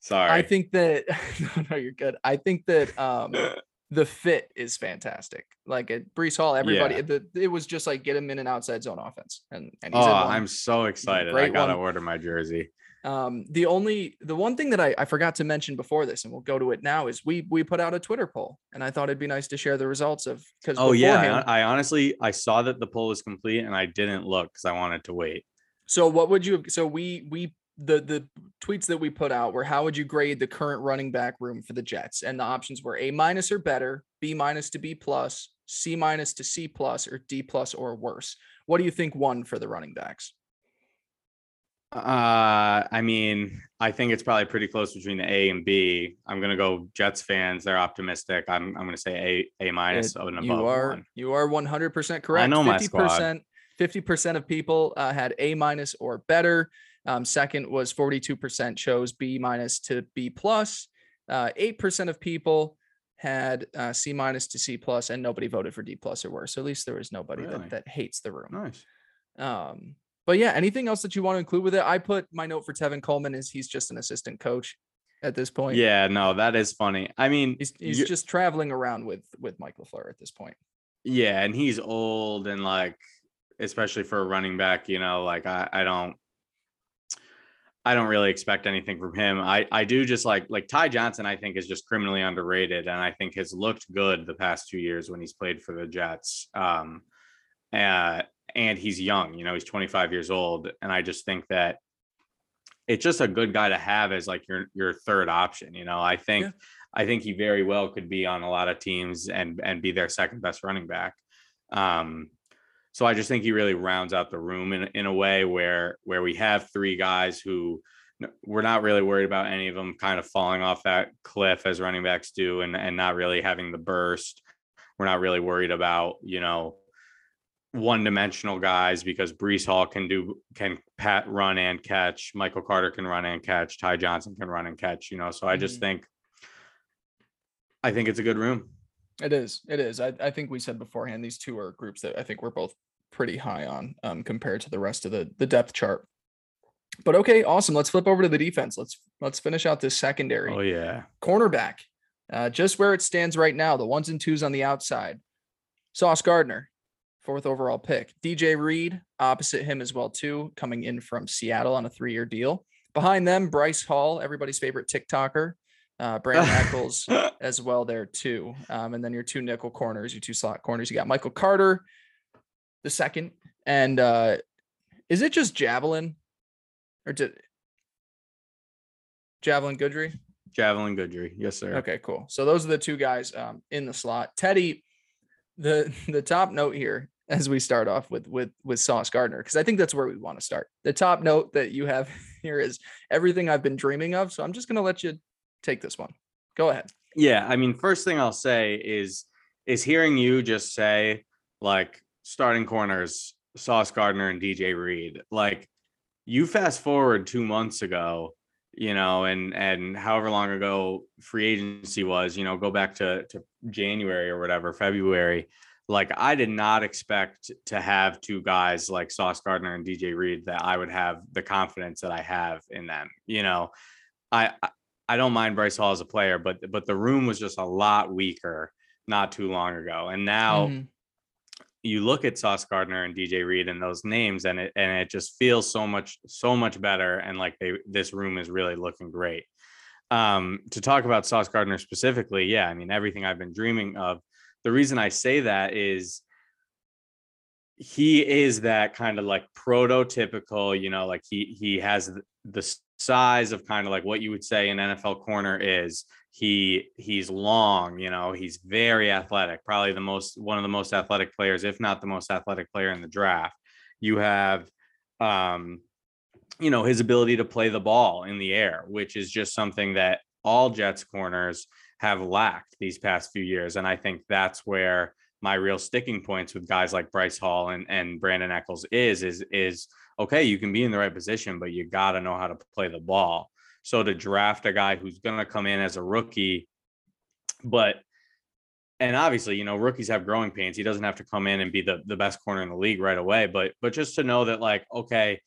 Sorry. I think that no, no, you're good. I think that um the fit is fantastic. Like at Breece Hall, everybody Yeah. the, it was just like get him in an outside zone offense. And and he's oh. I'm so excited. I gotta one. order my jersey. Um, the only the one thing that I, I forgot to mention before this, and we'll go to it now, is we we put out a Twitter poll, and I thought it'd be nice to share the results of because Oh yeah, I, I honestly I saw that the poll was complete and I didn't look because I wanted to wait. So what would you? So we we the the tweets that we put out were how would you grade the current running back room for the Jets? And the options were A minus or better, B minus to B plus, C minus to C plus, or D plus or worse. What do you think won for the running backs? Uh, I mean, I think it's probably pretty close between the A and B. I'm gonna go Jets fans. They're optimistic. I'm I'm gonna say A A minus and above you are one. you are 100% correct. know my squad. 50%, 50% of people uh, had A minus or better. Um, second was 42% chose B minus to B plus. Uh, 8% of people had uh, C minus to C plus, and nobody voted for D plus or worse. So at least there was nobody Really? that, that hates the room. Nice. Um, but yeah, anything else that you want to include with it? I put my note for Tevin Coleman is he's just an assistant coach at this point. Yeah, no, that is funny. I mean, He's, he's just traveling around with with Mike LaFleur at this point. yeah, and he's old and like, especially for a running back, you know, like I I don't. I don't really expect anything from him. I, I do just like like Ty Johnson. I think is just criminally underrated, and I think has looked good the past two years when he's played for the Jets. Um, uh, and he's young. You know, he's 25 years old, and I just think that it's just a good guy to have as like your your third option. You know, I think Yeah. I think he very well could be on a lot of teams and and be their second best running back. Um, so I just think he really rounds out the room in in a way where where we have three guys who we're not really worried about any of them kind of falling off that cliff as running backs do and and not really having the burst. We're not really worried about, you know, one-dimensional guys because Breece Hall can do can pat run and catch. Michael Carter can run and catch. Ty Johnson can run and catch. You know, so I just Mhm. think I think it's a good room. It is. It is. I, I think we said beforehand these two are groups that I think we're both pretty high on um, compared to the rest of the the depth chart. But okay, awesome. Let's flip over to the defense. Let's let's finish out this secondary. Oh yeah. Cornerback, uh, just where it stands right now, the ones and twos on the outside. Sauce Gardner, fourth overall pick. DJ Reed, opposite him as well too, coming in from Seattle on a three-year deal. Behind them, Bryce Hall, everybody's favorite TikToker. Uh, Brandin Echols as well there too. Um, and then your two nickel corners, your two slot corners. You got Michael Carter, the second, and uh, is it just Javelin, or did Javelin Guidry? Javelin Guidry. Yes, sir. Okay, cool. So those are the two guys um, in the slot. Teddy, the the top note here as we start off with with with Sauce Gardner because I think that's where we want to start. The top note that you have here is everything I've been dreaming of. So I'm just gonna let you take this one. Go ahead. Yeah, I mean, first thing I'll say is is hearing you just say like starting corners, Sauce Gardner and DJ Reed. Like you fast forward two months ago, you know, and and however long ago free agency was, you know, go back to to January or whatever, February. Like I did not expect to have two guys like Sauce Gardner and DJ Reed that I would have the confidence that I have in them. You know, I I don't mind Bryce Hall as a player, but but the room was just a lot weaker not too long ago, and now. Mm-hmm you look at Sauce Gardner and DJ Reed and those names, and it and it just feels so much so much better, and like they this room is really looking great. Um, to talk about Sauce Gardner specifically, yeah, I mean everything I've been dreaming of. The reason I say that is he is that kind of like prototypical, you know, like he he has the size of kind of like what you would say an NFL corner is. He he's long you know he's very athletic probably the most one of the most athletic players if not the most athletic player in the draft. You have um you know his ability to play the ball in the air which is just something that all jets corners have lacked these past few years and i think that's where my real sticking points with guys like bryce hall and, and brandon Echols is is is okay you can be in the right position but you got to know how to play the ball so to draft a guy who's going to come in as a rookie, but and obviously, you know, rookies have growing pains. He doesn't have to come in and be the, the best corner in the league right away, but but just to know that like, okay,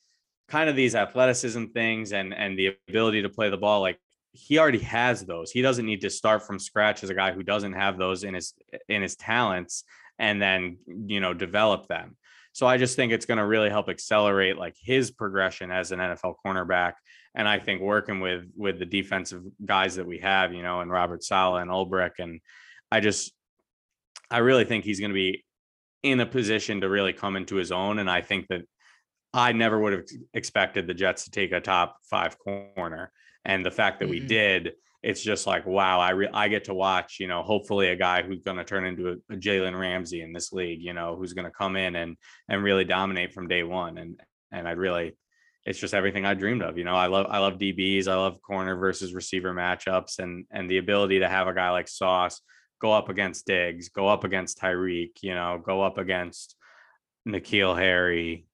kind of these athleticism things and and the ability to play the ball, like he already has those. He doesn't need to start from scratch as a guy who doesn't have those in his in his talents and then you know develop them. So I just think it's going to really help accelerate like his progression as an NFL cornerback and I think working with with the defensive guys that we have, you know, and Robert Saleh and Ulbrich, and I just I really think he's going to be in a position to really come into his own. And I think that I never would have expected the Jets to take a top five corner, and the fact that mm-hmm. we did, it's just like wow, I re- I get to watch, you know, hopefully a guy who's going to turn into a, a Jalen Ramsey in this league, you know, who's going to come in and and really dominate from day one, and and I really it's just everything I dreamed of. You know, I love I love DBs, I love corner versus receiver matchups, and and the ability to have a guy like Sauce go up against Diggs, go up against Tyreek, you know, go up against N'Keal Harry.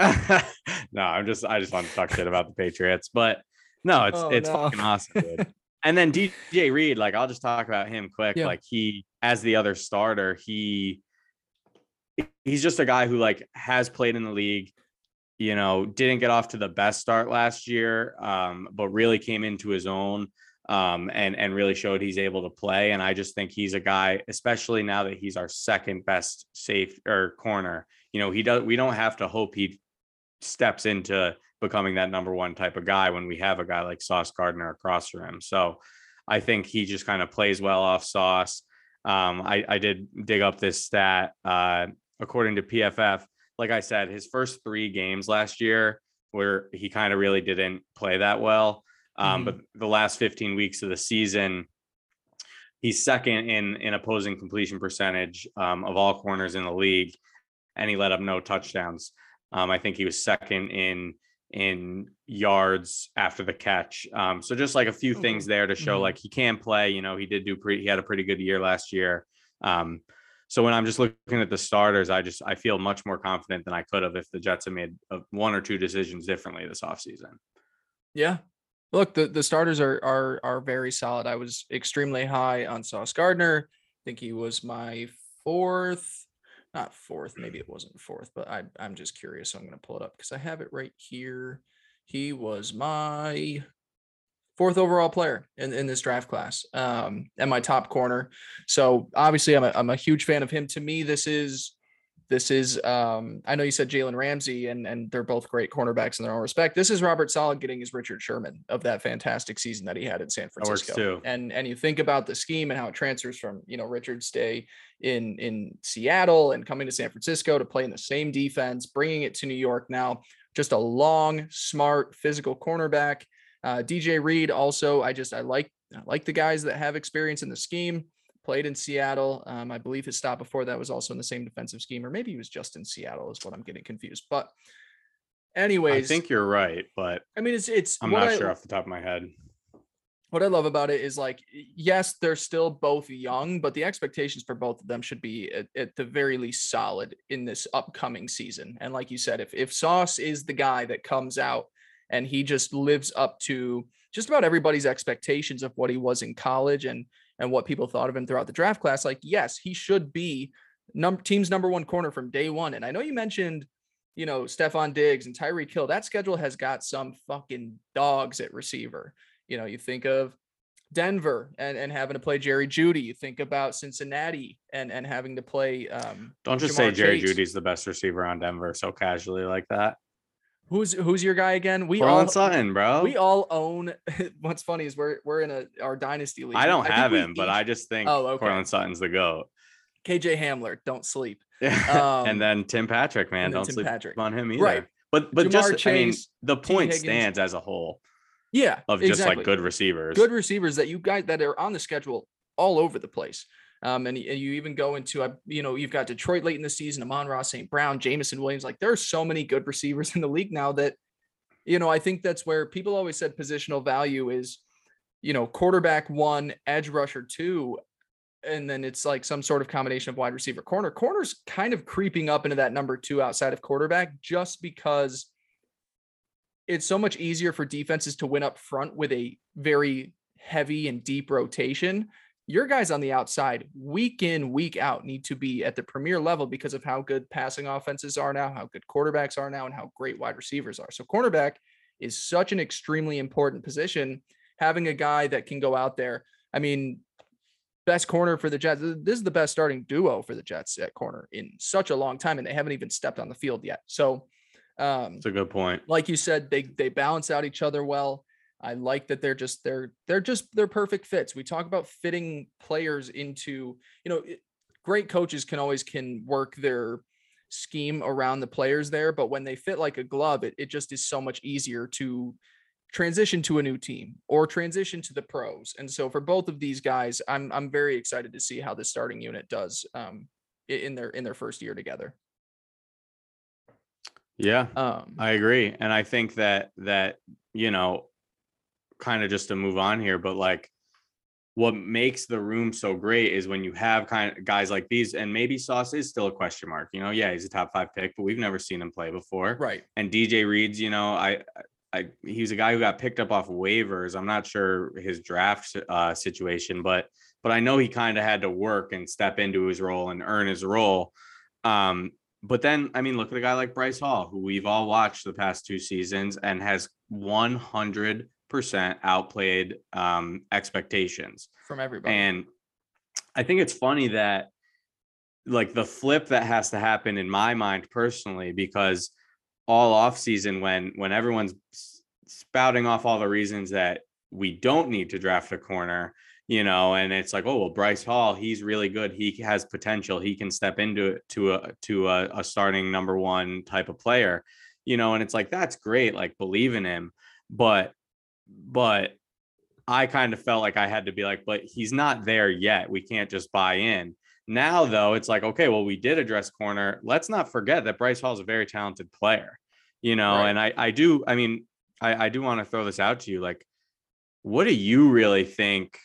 no, I'm just I just want to talk shit about the Patriots, but no, it's oh, it's no. fucking awesome. Dude. and then DJ Reed, like I'll just talk about him quick. Yeah. Like he, as the other starter, he he's just a guy who like has played in the league you know, didn't get off to the best start last year, um, but really came into his own um, and and really showed he's able to play. And I just think he's a guy, especially now that he's our second best safe or corner. You know, he does. We don't have to hope he steps into becoming that number one type of guy when we have a guy like Sauce Gardner across from him. So I think he just kind of plays well off Sauce. Um, I, I did dig up this stat. Uh, according to PFF, like I said, his first three games last year where he kind of really didn't play that well. Um, mm-hmm. But the last 15 weeks of the season, he's second in in opposing completion percentage um, of all corners in the league, and he let up no touchdowns. Um, I think he was second in in yards after the catch. Um, so just like a few things there to show mm-hmm. like he can play. You know, he did do pretty. He had a pretty good year last year. Um, so when I'm just looking at the starters, I just I feel much more confident than I could have if the Jets had made one or two decisions differently this offseason. Yeah. Look, the, the starters are are are very solid. I was extremely high on Sauce Gardner. I think he was my fourth, not fourth, maybe it wasn't fourth, but I I'm just curious. So I'm gonna pull it up because I have it right here. He was my fourth overall player in, in this draft class um, and my top corner. So obviously I'm a, I'm a huge fan of him. To me, this is this is um, I know you said Jalen Ramsey and and they're both great cornerbacks in their own respect. This is Robert Saleh getting his Richard Sherman of that fantastic season that he had in San Francisco. And and you think about the scheme and how it transfers from you know Richard's day in in Seattle and coming to San Francisco to play in the same defense, bringing it to New York now. Just a long, smart, physical cornerback uh, DJ Reed also, I just I like I like the guys that have experience in the scheme. Played in Seattle. Um, I believe his stop before that was also in the same defensive scheme, or maybe he was just in Seattle, is what I'm getting confused. But, anyways, I think you're right, but I mean, it's it's. I'm not I- sure off the top of my head. what I love about it is like, yes, they're still both young, but the expectations for both of them should be at, at the very least solid in this upcoming season. And like you said, if if Sauce is the guy that comes out and he just lives up to just about everybody's expectations of what he was in college and and what people thought of him throughout the draft class, like yes, he should be num- team's number one corner from day one. And I know you mentioned you know, Stefon Diggs and Tyreek Hill. that schedule has got some fucking dogs at receiver. You know, you think of Denver and, and having to play Jerry Jeudy. You think about Cincinnati and, and having to play. Um, Don't just Ja'Marr say Jerry Chase. Jeudy's the best receiver on Denver so casually like that. Who's who's your guy again? We all Sutton, bro. we all own. What's funny is we're we're in a our dynasty league. I don't think have him, but I just think Oh, okay. Courtland Sutton's the goat. KJ Hamler, don't sleep. and Um, then Tim Patrick, man, don't Tim sleep Patrick. on him either. Right. But but Ja'Marr just I mean, the point stands as a whole Yeah, of just exactly. like good receivers. good receivers that you guys that are on the schedule all over the place. Um, and, and you even go into, you know, you've got Detroit late in the season, Amon-Ra, St. Brown, Jameson Williams. Like there are so many good receivers in the league now that, you know, I think that's where people always said positional value is, you know, quarterback one, edge rusher two, and then it's like some sort of combination of wide receiver corner. Corner's kind of creeping up into that number two outside of quarterback just because it's so much easier for defenses to win up front with a very heavy and deep rotation. Your guys on the outside, week in, week out, need to be at the premier level because of how good passing offenses are now, how good quarterbacks are now, and how great wide receivers are. So, cornerback is such an extremely important position. Having a guy that can go out there, I mean, best corner for the Jets. This is the best starting duo for the Jets at corner in such a long time, and they haven't even stepped on the field yet. So, um, It's a good point. like you said, they they balance out each other well. I like that they're just they're they're just they're perfect fits. We talk about fitting players into, you know, it- great coaches can always can work their scheme around the players there, but when they fit like a glove, it, it just is so much easier to transition to a new team or transition to the pros. And so for both of these guys, I'm I'm very excited to see how the starting unit does um in their in their first year together. Yeah, Um I agree. And I think that that, you know, kind of just to move on here, but like what makes the room so great is when you have kind of guys like these, and maybe Sauce is still a question mark. You know, yeah, he's a top five pick, but we've never seen him play before. right. And DJ Reed's, you know, I I he was a guy who got picked up off waivers. I'm not sure his draft uh, situation, but but I know he kind of had to work and step into his role and earn his role. Um, but then I mean, look at a guy like Bryce Hall, who we've all watched the past two seasons and has 100 percent outplayed um, expectations. From everybody. And I think it's funny that like the flip that has to happen in my mind personally, because all off season when when everyone's spouting off all the reasons that we don't need to draft a corner, you know, and it's like, oh well, Bryce Hall, he's really good. He has potential. He can step into it to a to a, a starting number one type of player, you know, and it's like that's great, like believe in him, but but I kind of felt like I had to be like, but he's not there yet. We can't just buy in. Now, though, it's like, okay, well, we did address corner. Let's not forget that Bryce Hall is a very talented player, you know, Right. and I, I do, I mean, I, I do want to throw this out to you. Like, what do you really think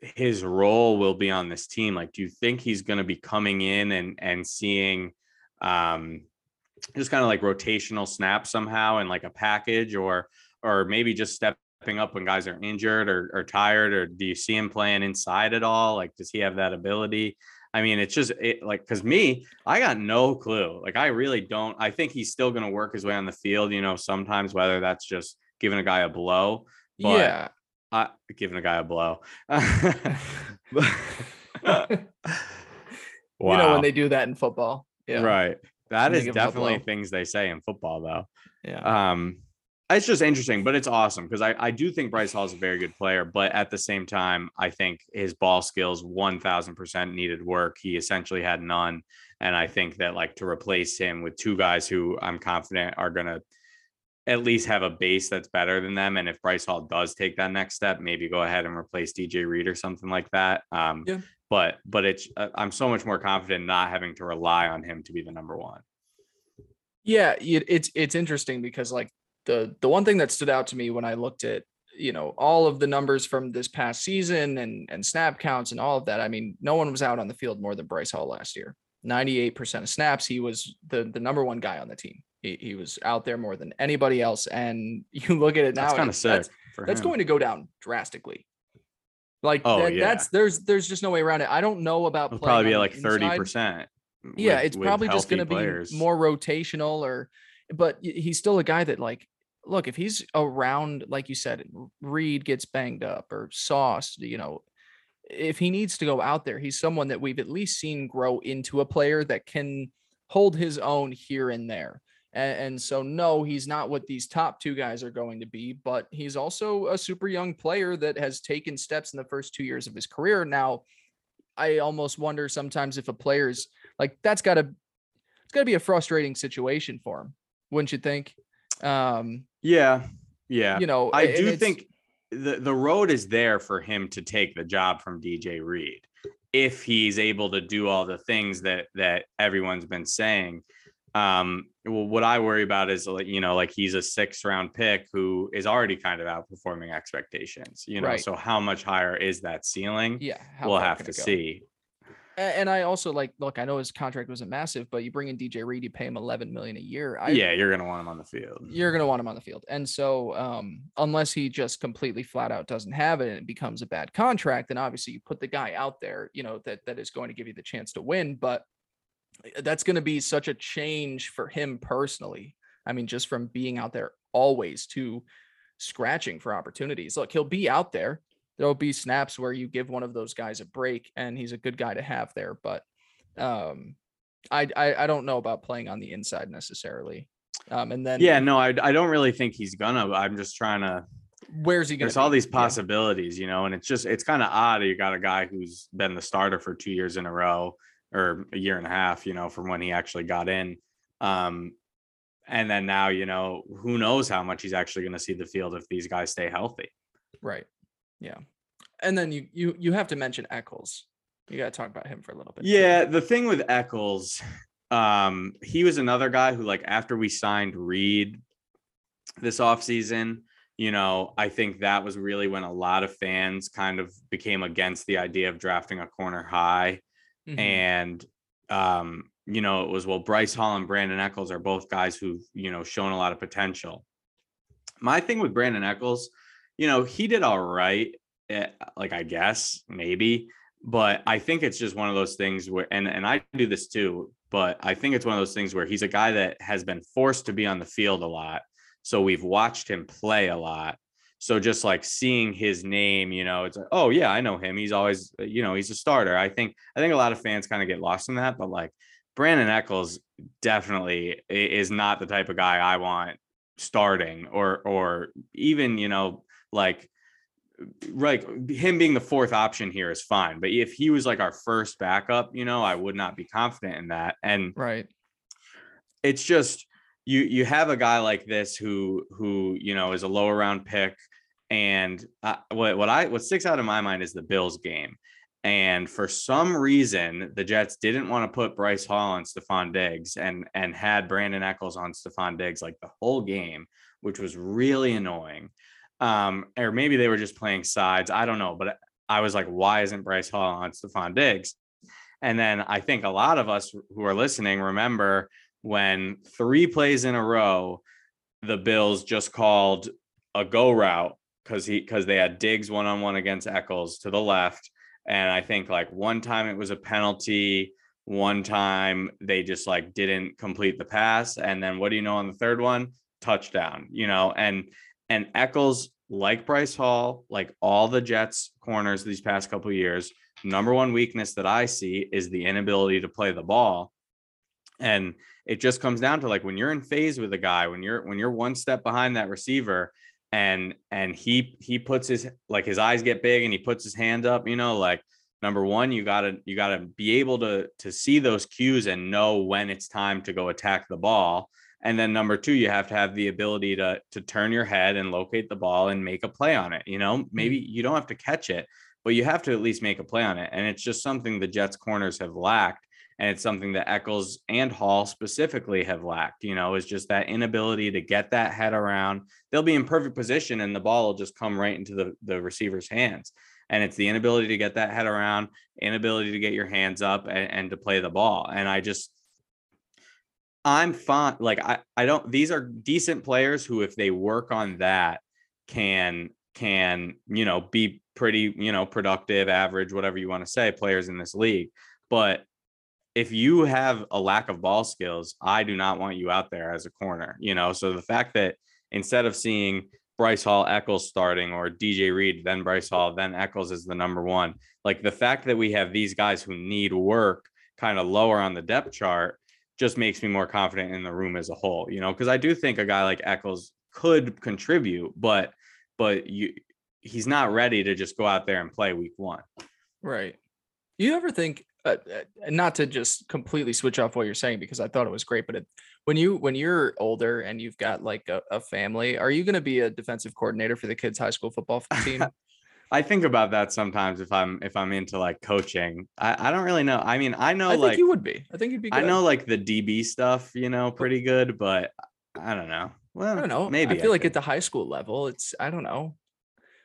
his role will be on this team? Like, do you think he's going to be coming in and, and seeing, um, just kind of like rotational snaps somehow and like a package or, or maybe just stepping up when guys are injured or, or tired or do you see him playing inside at all like does he have that ability i mean it's just it, like because me i got no clue like i really don't i think he's still going to work his way on the field you know sometimes whether that's just giving a guy a blow but- yeah. uh, giving a guy a blow wow You know when they do that in football. Yeah. right that is give him a definitely things they say in football though Yeah. um it's just interesting but it's awesome because I, I do think bryce hall is a very good player but at the same time i think his ball skills 1000% needed work he essentially had none and i think that like to replace him with two guys who i'm confident are going to at least have a base that's better than them. And if Bryce Hall does take that next step, maybe go ahead and replace DJ Reed or something like that. Um, Yeah. But but it's uh, I'm so much more confident not having to rely on him to be the number one. Yeah, it, it's it's interesting because like the the one thing that stood out to me when I looked at you know all of the numbers from this past season and and snap counts and all of that. I mean, no one was out on the field more than Bryce Hall last year. 98% of snaps, he was the the number one guy on the team. He, he was out there more than anybody else. And you look at it now, That's kind of sick. that's- that's going to go down drastically. Like Oh, that, yeah. that's there's there's just no way around it. I don't know about It'll probably be like thirty percent. Yeah, it's probably just going to be more rotational or but he's still a guy that like look, if he's around like you said Reed gets banged up or Sauce, you know, if he needs to go out there, he's someone that we've at least seen grow into a player that can hold his own here and there. And, and so, no, he's not what these top two guys are going to be, but he's also a super young player that has taken steps in the first two years of his career. Now, I almost wonder sometimes if a player's like that's got to it's got to be a frustrating situation for him, wouldn't you think? Um, Yeah, yeah. you know, I do think the the road is there for him to take the job from DJ Reed if he's able to do all the things that that everyone's been saying. Um, well, what I worry about is like you know, like he's a six round pick who is already kind of outperforming expectations. You know, Right. so how much higher is that ceiling? yeah, we'll have to go? see. And I also like look, I know his contract wasn't massive, but you bring in DJ Reed, you pay him 11 million a year. I, yeah, you're gonna want him on the field. you're going to want him on the field. And so, um, unless he just completely flat out doesn't have it and it becomes a bad contract, then obviously you put the guy out there, you know, that that is going to give you the chance to win. But uh, that's going to be such a change for him personally. I mean, just from being out there always to scratching for opportunities. Look, he'll be out there. There'll be snaps where you give one of those guys a break, and he's a good guy to have there. But um, I, I I don't know about playing on the inside necessarily. Um, and then Yeah, no, I I don't really think he's gonna. I'm just trying to where's he going? there's all these possibilities, you know, and it's just it's kind of odd. You got a guy who's been the starter for two years in a row or a year and a half, you know, from when he actually got in. Um, and then now, you know, who knows how much he's actually going to see the field if these guys stay healthy. Right. Yeah. And then you you you have to mention Echols. You got to talk about him for a little bit. Yeah, the thing with Echols, um, he was another guy who, like, after we signed Reed this offseason, you know, I think that was really when a lot of fans kind of became against the idea of drafting a corner high. Mhm. And um, you know, it was well, Bryce Hall and Brandin Echols are both guys who've, you know, shown a lot of potential. My thing with Brandin Echols, you know, he did all right, eh, like I guess, maybe, but I think it's just one of those things where and and I do this too, but I think it's one of those things where he's a guy that has been forced to be on the field a lot. So we've watched him play a lot. So just like seeing his name, you know, it's like, oh yeah, I know him. He's always, uh, you know, he's a starter. I think I think a lot of fans kind of get lost in that, but like Brandin Echols definitely is not the type of guy I want starting or or even, you know, like like him being the fourth option here is fine. But if he was like our first backup, you know, I would not be confident in that. And Right. it's just you you have a guy like this who who you know is a lower round pick and uh, what what I what sticks out in my mind is the Bills game. And for some reason, the Jets didn't want to put Bryce Hall on Stefon Diggs and and had Brandin Echols on Stefon Diggs like the whole game, which was really annoying. Um, or maybe they were just playing sides. I don't know, but I was like, why isn't Bryce Hall on Stefon Diggs? And then I think a lot of us who are listening remember when three plays in a row, the Bills just called a go route because he because they had Diggs one on one against Echols to the left. And I think like one time it was a penalty, one time they just like didn't complete the pass. And then what do you know on the third one? Touchdown, you know, and and Echols, like Bryce Hall, like all the Jets corners these past couple years, number one weakness that I see is the inability to play the ball. And it just comes down to like when you're in phase with a guy, when you're when you're one step behind that receiver and and he he puts his like his eyes get big and he puts his hand up, you know, like number one, you gotta you gotta be able to to see those cues and know when it's time to go attack the ball. And then number two, you have to have the ability to to turn your head and locate the ball and make a play on it. You know, maybe mm-hmm. you don't have to catch it, but you have to at least make a play on it. And it's just something the Jets corners have lacked. And it's something that Echols and Hall specifically have lacked, you know, is just that inability to get that head around. They'll be in perfect position and the ball will just come right into the, the receiver's hands. And it's the inability to get that head around, inability to get your hands up and, and to play the ball. And I just, I'm fine. Like I, I don't. These are decent players who, if they work on that, can can you know be pretty you know productive, average, whatever you want to say, players in this league. But if you have a lack of ball skills, I do not want you out there as a corner. You know, so the fact that instead of seeing Bryce Hall, Echols starting, or DJ Reed, then Bryce Hall, then Echols is the number one. Like the fact that we have these guys who need work kind of lower on the depth chart just makes me more confident in the room as a whole, you know, because I do think a guy like Echols could contribute, but but you he's not ready to just go out there and play week one. Right. You ever think uh, uh, not to just completely switch off what you're saying because I thought it was great, but it, when you when you're older and you've got like a, a family, are you going to be a defensive coordinator for the kids' high school football team? I think about that sometimes if I'm if I'm into like coaching. I, I don't really know. I mean, I know I like think you would be. I think you'd be. Good. I know like the DB stuff, you know, pretty good, but I don't know. Well, I don't know. Maybe I feel like at the high school level, it's I don't know.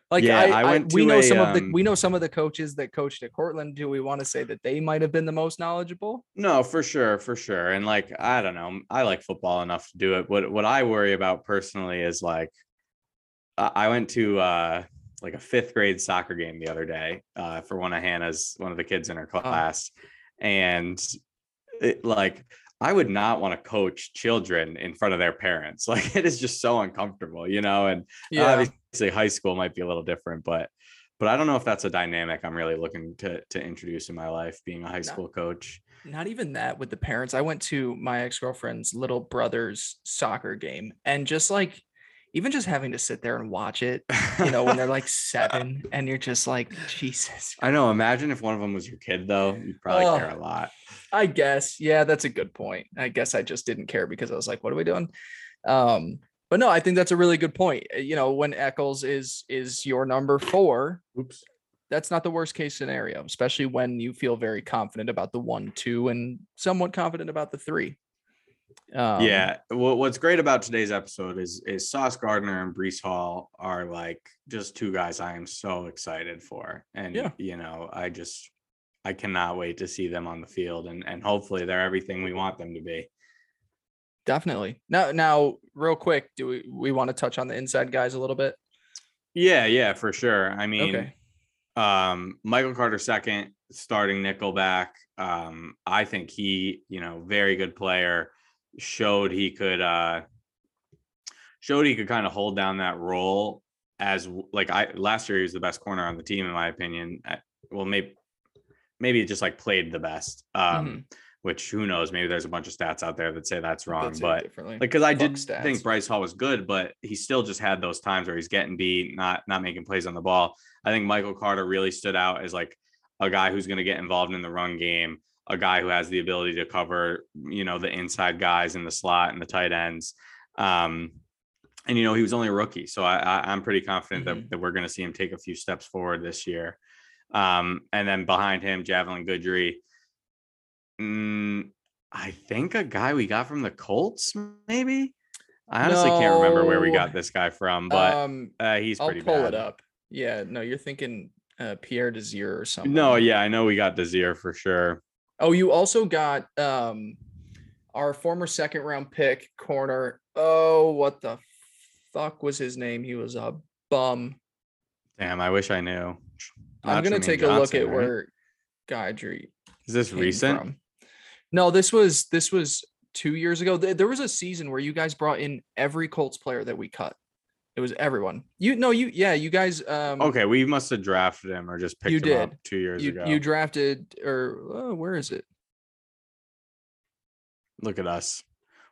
Like Yeah, I, I I, went we know a, some of the um, we know some of the coaches that coached at Cortland. Do we want to say that they might have been the most knowledgeable? No, for sure, for sure. And like I don't know, I like football enough to do it. What what I worry about personally is like I I went to uh like a fifth grade soccer game the other day uh for one of Hannah's one of the kids in her class. And it like I would not want to coach children in front of their parents. Like it is just so uncomfortable, you know. And obviously high school might be a little different, but but I don't know if that's a dynamic I'm really looking to to introduce in my life, being a high school coach. not even that with the parents. I went to my ex girlfriend's little brother's soccer game, and just like, even just having to sit there and watch it, you know, when they're like seven, and you're just like, Jesus. I know. Imagine if one of them was your kid, though. You'd probably Oh. care a lot. I guess, yeah, that's a good point. I guess I just didn't care because I was like, what are we doing? Um, but no, I think that's a really good point. Uh, You know, when Echols is is your number four, Oops. that's not the worst case scenario, especially when you feel very confident about the one, two, and somewhat confident about the three. Um, yeah. What, what's great about today's episode is is Sauce Gardner and Breece Hall are like just two guys I am so excited for. And Yeah. you know, I just I cannot wait to see them on the field and and hopefully they're everything we want them to be. definitely. Now, now, real quick, do we we want to touch on the inside guys a little bit? Yeah, yeah, for sure. I mean, Okay. um Michael Carter second starting nickelback. Um, I think he, you know, very good player, showed he could uh showed he could kind of hold down that role as like I last year he was the best corner on the team in my opinion. Uh, Well, maybe maybe just like played the best. Um, Mhm. which who knows, maybe there's a bunch of stats out there that say that's wrong, That's but like because I Fuck did stats. think Bryce Hall was good, but he still just had those times where he's getting beat, not not making plays on the ball. I think Michael Carter really stood out as like a guy who's going to get involved in the run game, a guy who has the ability to cover, you know, the inside guys in the slot and the tight ends. Um, and you know he was only a rookie, so I, I I'm pretty confident Mhm. that, that we're going to see him take a few steps forward this year. Um, and then behind him, Javelin Guidry. Mm, I think a guy we got from the Colts, maybe. I honestly can't remember where we got this guy from, but um, uh, he's I'll pretty pull bad. it up. Yeah, no, you're thinking uh, Pierre Desir or something. No, yeah, I know we got Desir for sure. Oh, you also got um our former second round pick corner. Oh, what the fuck was his name? He was a bum. Damn, I wish I knew. I'm gonna take a look Johnson, at right? where Guidry is this came recent. from. No, this was this was two years ago. Th- There was a season where you guys brought in every Colts player that we cut. It was everyone. You no, you yeah, you guys um Okay, we must have drafted him or just picked You him up did. two years you, ago. you drafted or oh, where is it? Look at us.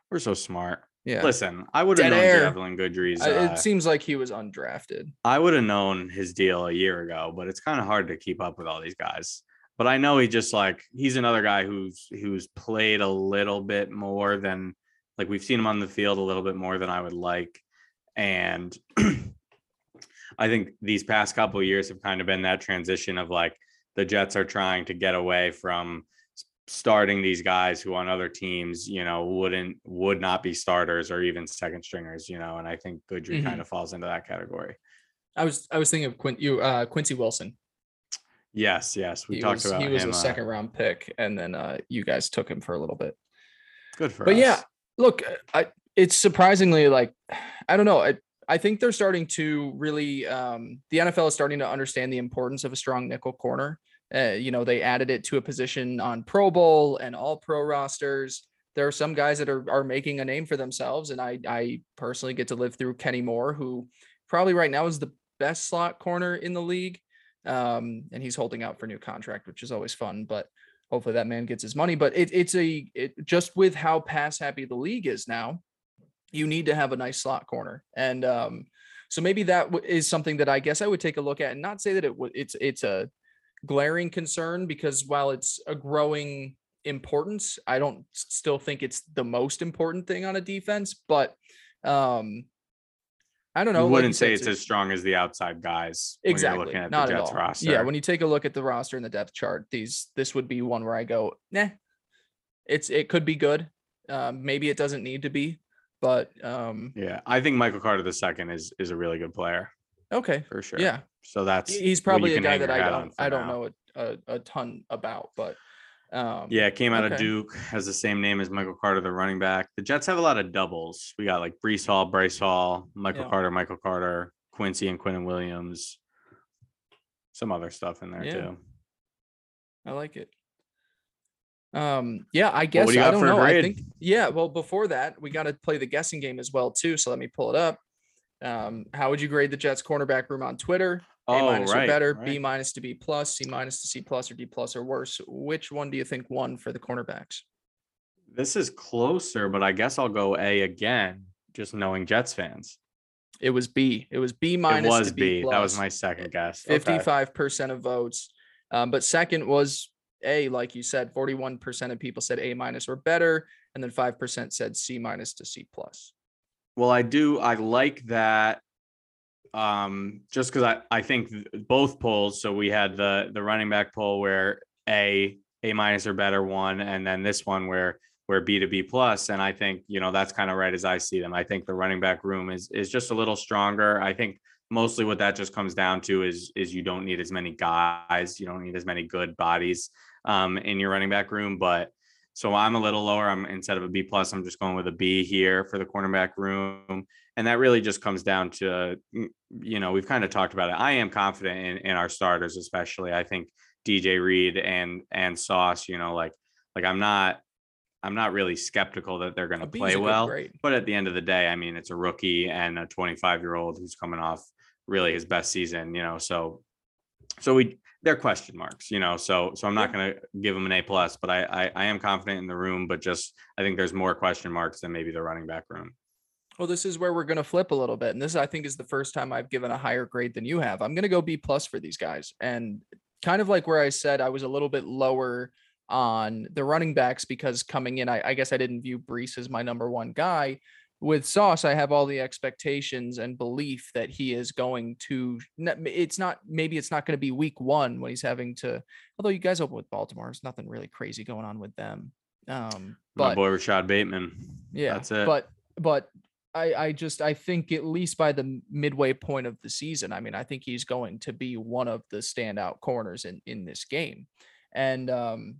We're so smart. Yeah. Listen, I would have known air. Javelin Guidry's. Uh, it seems like he was undrafted. I would have known his deal a year ago, but it's kind of hard to keep up with all these guys. But I know he just like he's another guy who's who's played a little bit more than like we've seen him on the field a little bit more than I would like. And I think these past couple years have kind of been that transition of like the Jets are trying to get away from starting these guys who on other teams, you know, wouldn't would not be starters or even second stringers, you know, and I think Guidry Mhm. kind of falls into that category. I was I was thinking of Quint you uh Quincy Wilson. Yes, yes. We he talked was, about he was him. a uh, second round pick, and then uh you guys took him for a little bit. good for us. but us. yeah, look, I it's surprisingly like I don't know. I I think they're starting to really um the NFL is starting to understand the importance of a strong nickel corner. Uh, you know, they added it to a position on Pro Bowl and all pro rosters. There are some guys that are are making a name for themselves, and I I personally get to live through Kenny Moore, who probably right now is the best slot corner in the league. Um, and he's holding out for new contract, which is always fun. But hopefully that man gets his money. But it, it's a it, just with how pass happy the league is now, you need to have a nice slot corner, and um, so maybe that w- is something that I guess I would take a look at, and not say that it would it's it's a glaring concern because while it's a growing importance, I don't still think it's the most important thing on a defense. But um, I don't know. you wouldn't said, say it's as strong as the outside guys when exactly you're looking at not the at all. roster. Yeah, when you take a look at the roster and the depth chart, these this would be one where I go, nah, it's it could be good. Um, maybe it doesn't need to be, but um, yeah, I think Michael Carter the second is is a really good player okay, for sure. yeah, So that's he's probably a guy that I don't I don't now. know a, a, a ton about, but um, Yeah, came out of. Duke, has the same name as Michael Carter, the running back. The Jets have a lot of doubles. We got like Breece Hall, Bryce Hall, Michael Yeah. Carter, Michael Carter, Quincy and Quinnen Williams. Some other stuff in there Yeah. too. I like it. Um, yeah, I guess do I don't know. I think yeah. Well, before that, we got to play the guessing game as well too. So let me pull it up. Um, how would you grade the Jets cornerback room on Twitter? A Oh, minus or right, better, B minus to B plus, C minus to C plus, or D plus or worse. Which one do you think won for the cornerbacks? This is closer, but I guess I'll go A again, just knowing Jets fans. It was B. It was B minus. it was to B. B. That was my second guess. Okay. Fifty-five percent of votes, um, but second was A. Like you said, forty-one percent of people said A minus or better, and then five percent said C minus to C plus. Well, I do. I like that. Um, just because I, I think both polls. So we had the the running back poll where A A minus or better one, and then this one where where B to B plus. And I think you know that's kind of right as I see them. I think the running back room is is just a little stronger. I think mostly what that just comes down to is is you don't need as many guys, you don't need as many good bodies um, in your running back room, but. So I'm a little lower. I'm instead of a B plus, I'm just going with a B here for the cornerback room and that really just comes down to mm, you know we've kind of talked about it i am confident in, in our starters especially i think dj reed and and sauce you know like like i'm not i'm not really skeptical that they're going to play well but at the end of the day i mean it's a rookie and a 25 year old who's coming off really his best season you know so so we they're question marks you know so so i'm not going to give them an a plus but I, I i am confident in the room but just i think there's more question marks than maybe the running back room Well, this is where we're going to flip a little bit. And this, I think, is the first time I've given a higher grade than you have. I'm going to go B plus for these guys. And kind of like where I said I was a little bit lower on the running backs because coming in, I, I guess I didn't view Breece as my number one guy. With Sauce, I have all the expectations and belief that he is going to. It's not maybe it's not going to be week one when he's having to. Although you guys open with Baltimore, there's nothing really crazy going on with them. Um, my boy Rashod Bateman yeah, that's it. But but I I just I think at least by the midway point of the season, I mean, I think he's going to be one of the standout corners in in this game, and um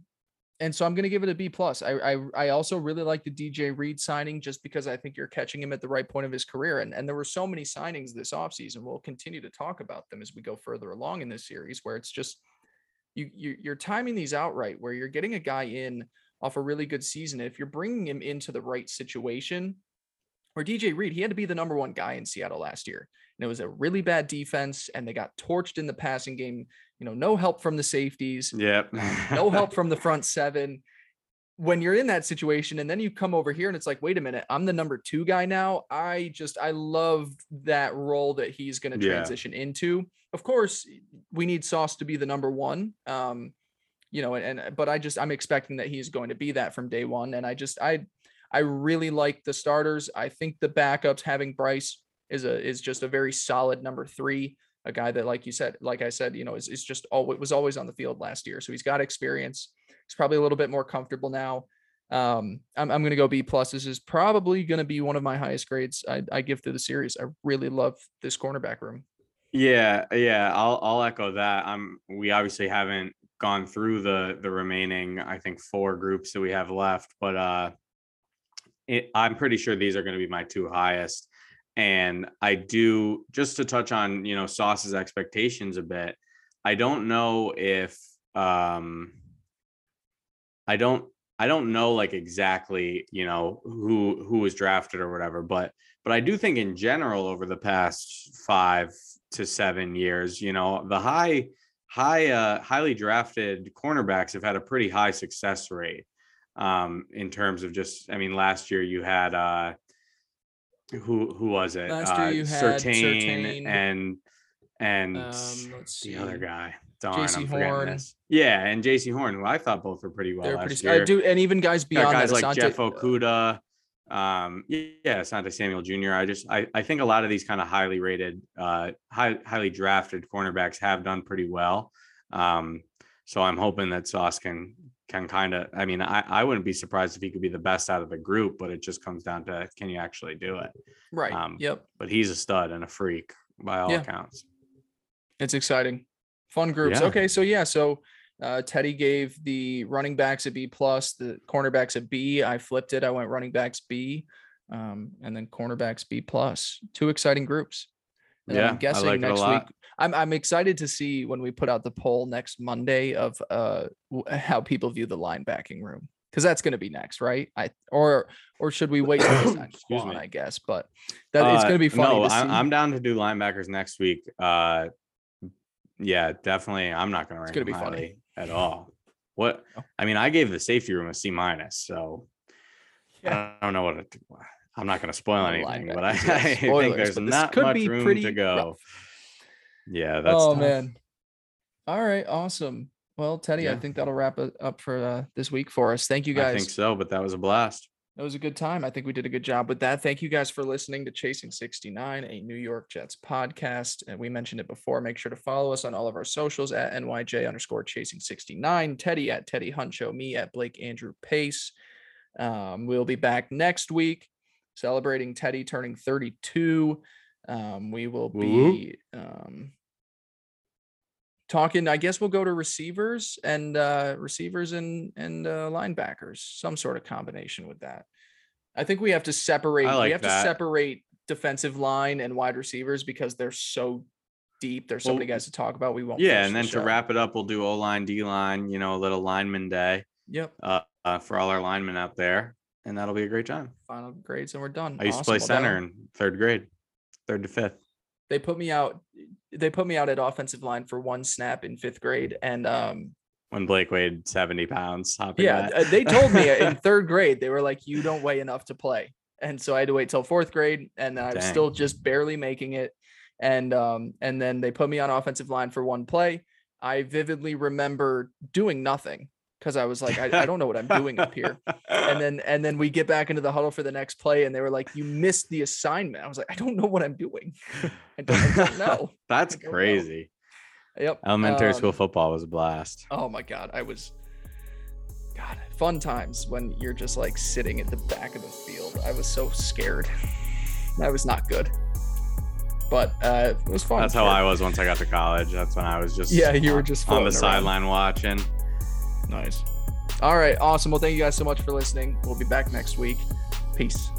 and so I'm going to give it a B plus. I, I I also really like the DJ Reed signing just because I think you're catching him at the right point of his career, and and there were so many signings this offseason. We'll continue to talk about them as we go further along in this series, where it's just you, you you're timing these out right, where you're getting a guy in off a really good season. If you're bringing him into the right situation, or DJ Reed, he had to be the number one guy in Seattle last year. And it was a really bad defense, and they got torched in the passing game. You know, no help from the safeties, Yep. um, no help from the front seven. When you're in that situation, and then you come over here and it's like, wait a minute, I'm the number two guy now. I just, I love that role that he's going to Yeah. transition into. Of course, we need Sauce to be the number one. Um, you know, and, and but I just I'm expecting that he's going to be that from day one. And I just I I really like the starters. I think the backups having Bryce is a is just a very solid number three. A guy that, like you said, like I said, you know, is, is just always was always on the field last year. So he's got experience. He's probably a little bit more comfortable now. Um, I'm, I'm going to go B plus. This is probably going to be one of my highest grades I, I give to the series. I really love this cornerback room. Yeah, yeah, I'll I'll echo that. I'm we obviously haven't gone through the the remaining I think four groups that we have left, but uh it, I'm pretty sure these are going to be my two highest. And I do just to touch on, you know, Sauce's expectations a bit. I don't know if um I don't I don't know like exactly, you know, who who was drafted or whatever, but but I do think in general over the past 5 to 7 years, you know, the high high uh highly drafted cornerbacks have had a pretty high success rate um in terms of just I mean last year you had uh who who was it? Last year uh, you had Surtain. and and Um, let's see. the other guy. Darn, Jaycee Horn. this. Yeah, and Jaycee Horn, who I thought both were pretty well They're pretty. I year. do, and even guys beyond guys that. like Asante- Jeff Okudah. Um, yeah, Asante Samuel Jr. I just I, I think a lot of these kind of highly rated, uh, high, highly drafted cornerbacks have done pretty well. Um, so I'm hoping that Sauce can can kind of. I mean, I I wouldn't be surprised if he could be the best out of the group, but it just comes down to can you actually do it? Right. um, yep. But he's a stud and a freak by all Yeah. accounts. It's exciting. Fun groups. Yeah. Okay, so yeah, so uh, Teddy gave the running backs a B plus, the cornerbacks a B. I flipped it. I went running backs B, um, and then cornerbacks B plus. Two exciting groups. And Yeah, I I'm guessing like it a next lot. week. I'm I'm excited to see when we put out the poll next Monday of uh how people view the linebacking room because that's going to be next, right? I or or should we wait? till we sign Excuse Quan, me. I guess, but that it's Uh, going to be funny. No, to I'm, see. I'm down to do linebackers next week. Uh, yeah, definitely. I'm not going to rank gonna be funny. at all. What? Oh. I mean, I gave the safety room a C minus, so Yeah. I don't know what. It, I'm not going to spoil anything, but I, I think there's not much room to go. rough. Yeah, that's. oh tough. man. All right, awesome. Well, Teddy, I think that'll wrap it up for uh, this week for us. Thank you guys. I think so, but that was a blast. It was a good time. I think we did a good job with that. Thank you guys for listening to Chasing 69, a New York Jets podcast. And we mentioned it before. Make sure to follow us on all of our socials at NYJ underscore chasing 69, Teddy at Teddy Hunt Show, me at Blake Andrew Pace. Um, we'll be back next week celebrating Teddy turning 32. Um, we will woo. be um, talking. I guess we'll go to receivers and uh, receivers and and uh, linebackers, some sort of combination with that. I think we have to separate. we have that. to separate defensive line and wide receivers because they're so deep. There's so Well, many guys to talk about. We won't. Yeah, and the then to wrap it up, we'll do O line, D line. You know, a little lineman day Yep. uh, uh, for all our linemen out there, and that'll be a great time. Final grades and we're done. I used Awesome. to play Well, center in third grade, third to fifth. they put me out they put me out at offensive line for one snap in fifth grade and um when Blake weighed 70 pounds. hopping yeah uh, they told me in third grade they were like you don't weigh enough to play and so i had to wait till fourth grade and i was Dang. still just barely making it and um and then they put me on offensive line for one play i vividly remember doing nothing because i was like I, I don't know what i'm doing up here and then and then we get back into the huddle for the next play and they were like you missed the assignment i was like i don't know what i'm doing I, don't, I don't know That's don't know. crazy. yep Elementary school Um, football was a blast. Oh my god, I was God, fun times when you're just like sitting at the back of the field. I was so scared. That was not good. But uh it was fun. That's how. I was once I got to college. That's when I was just Yeah, you were just on the sideline watching. Nice. All right, awesome. Well, thank you guys so much for listening. We'll be back next week. Peace.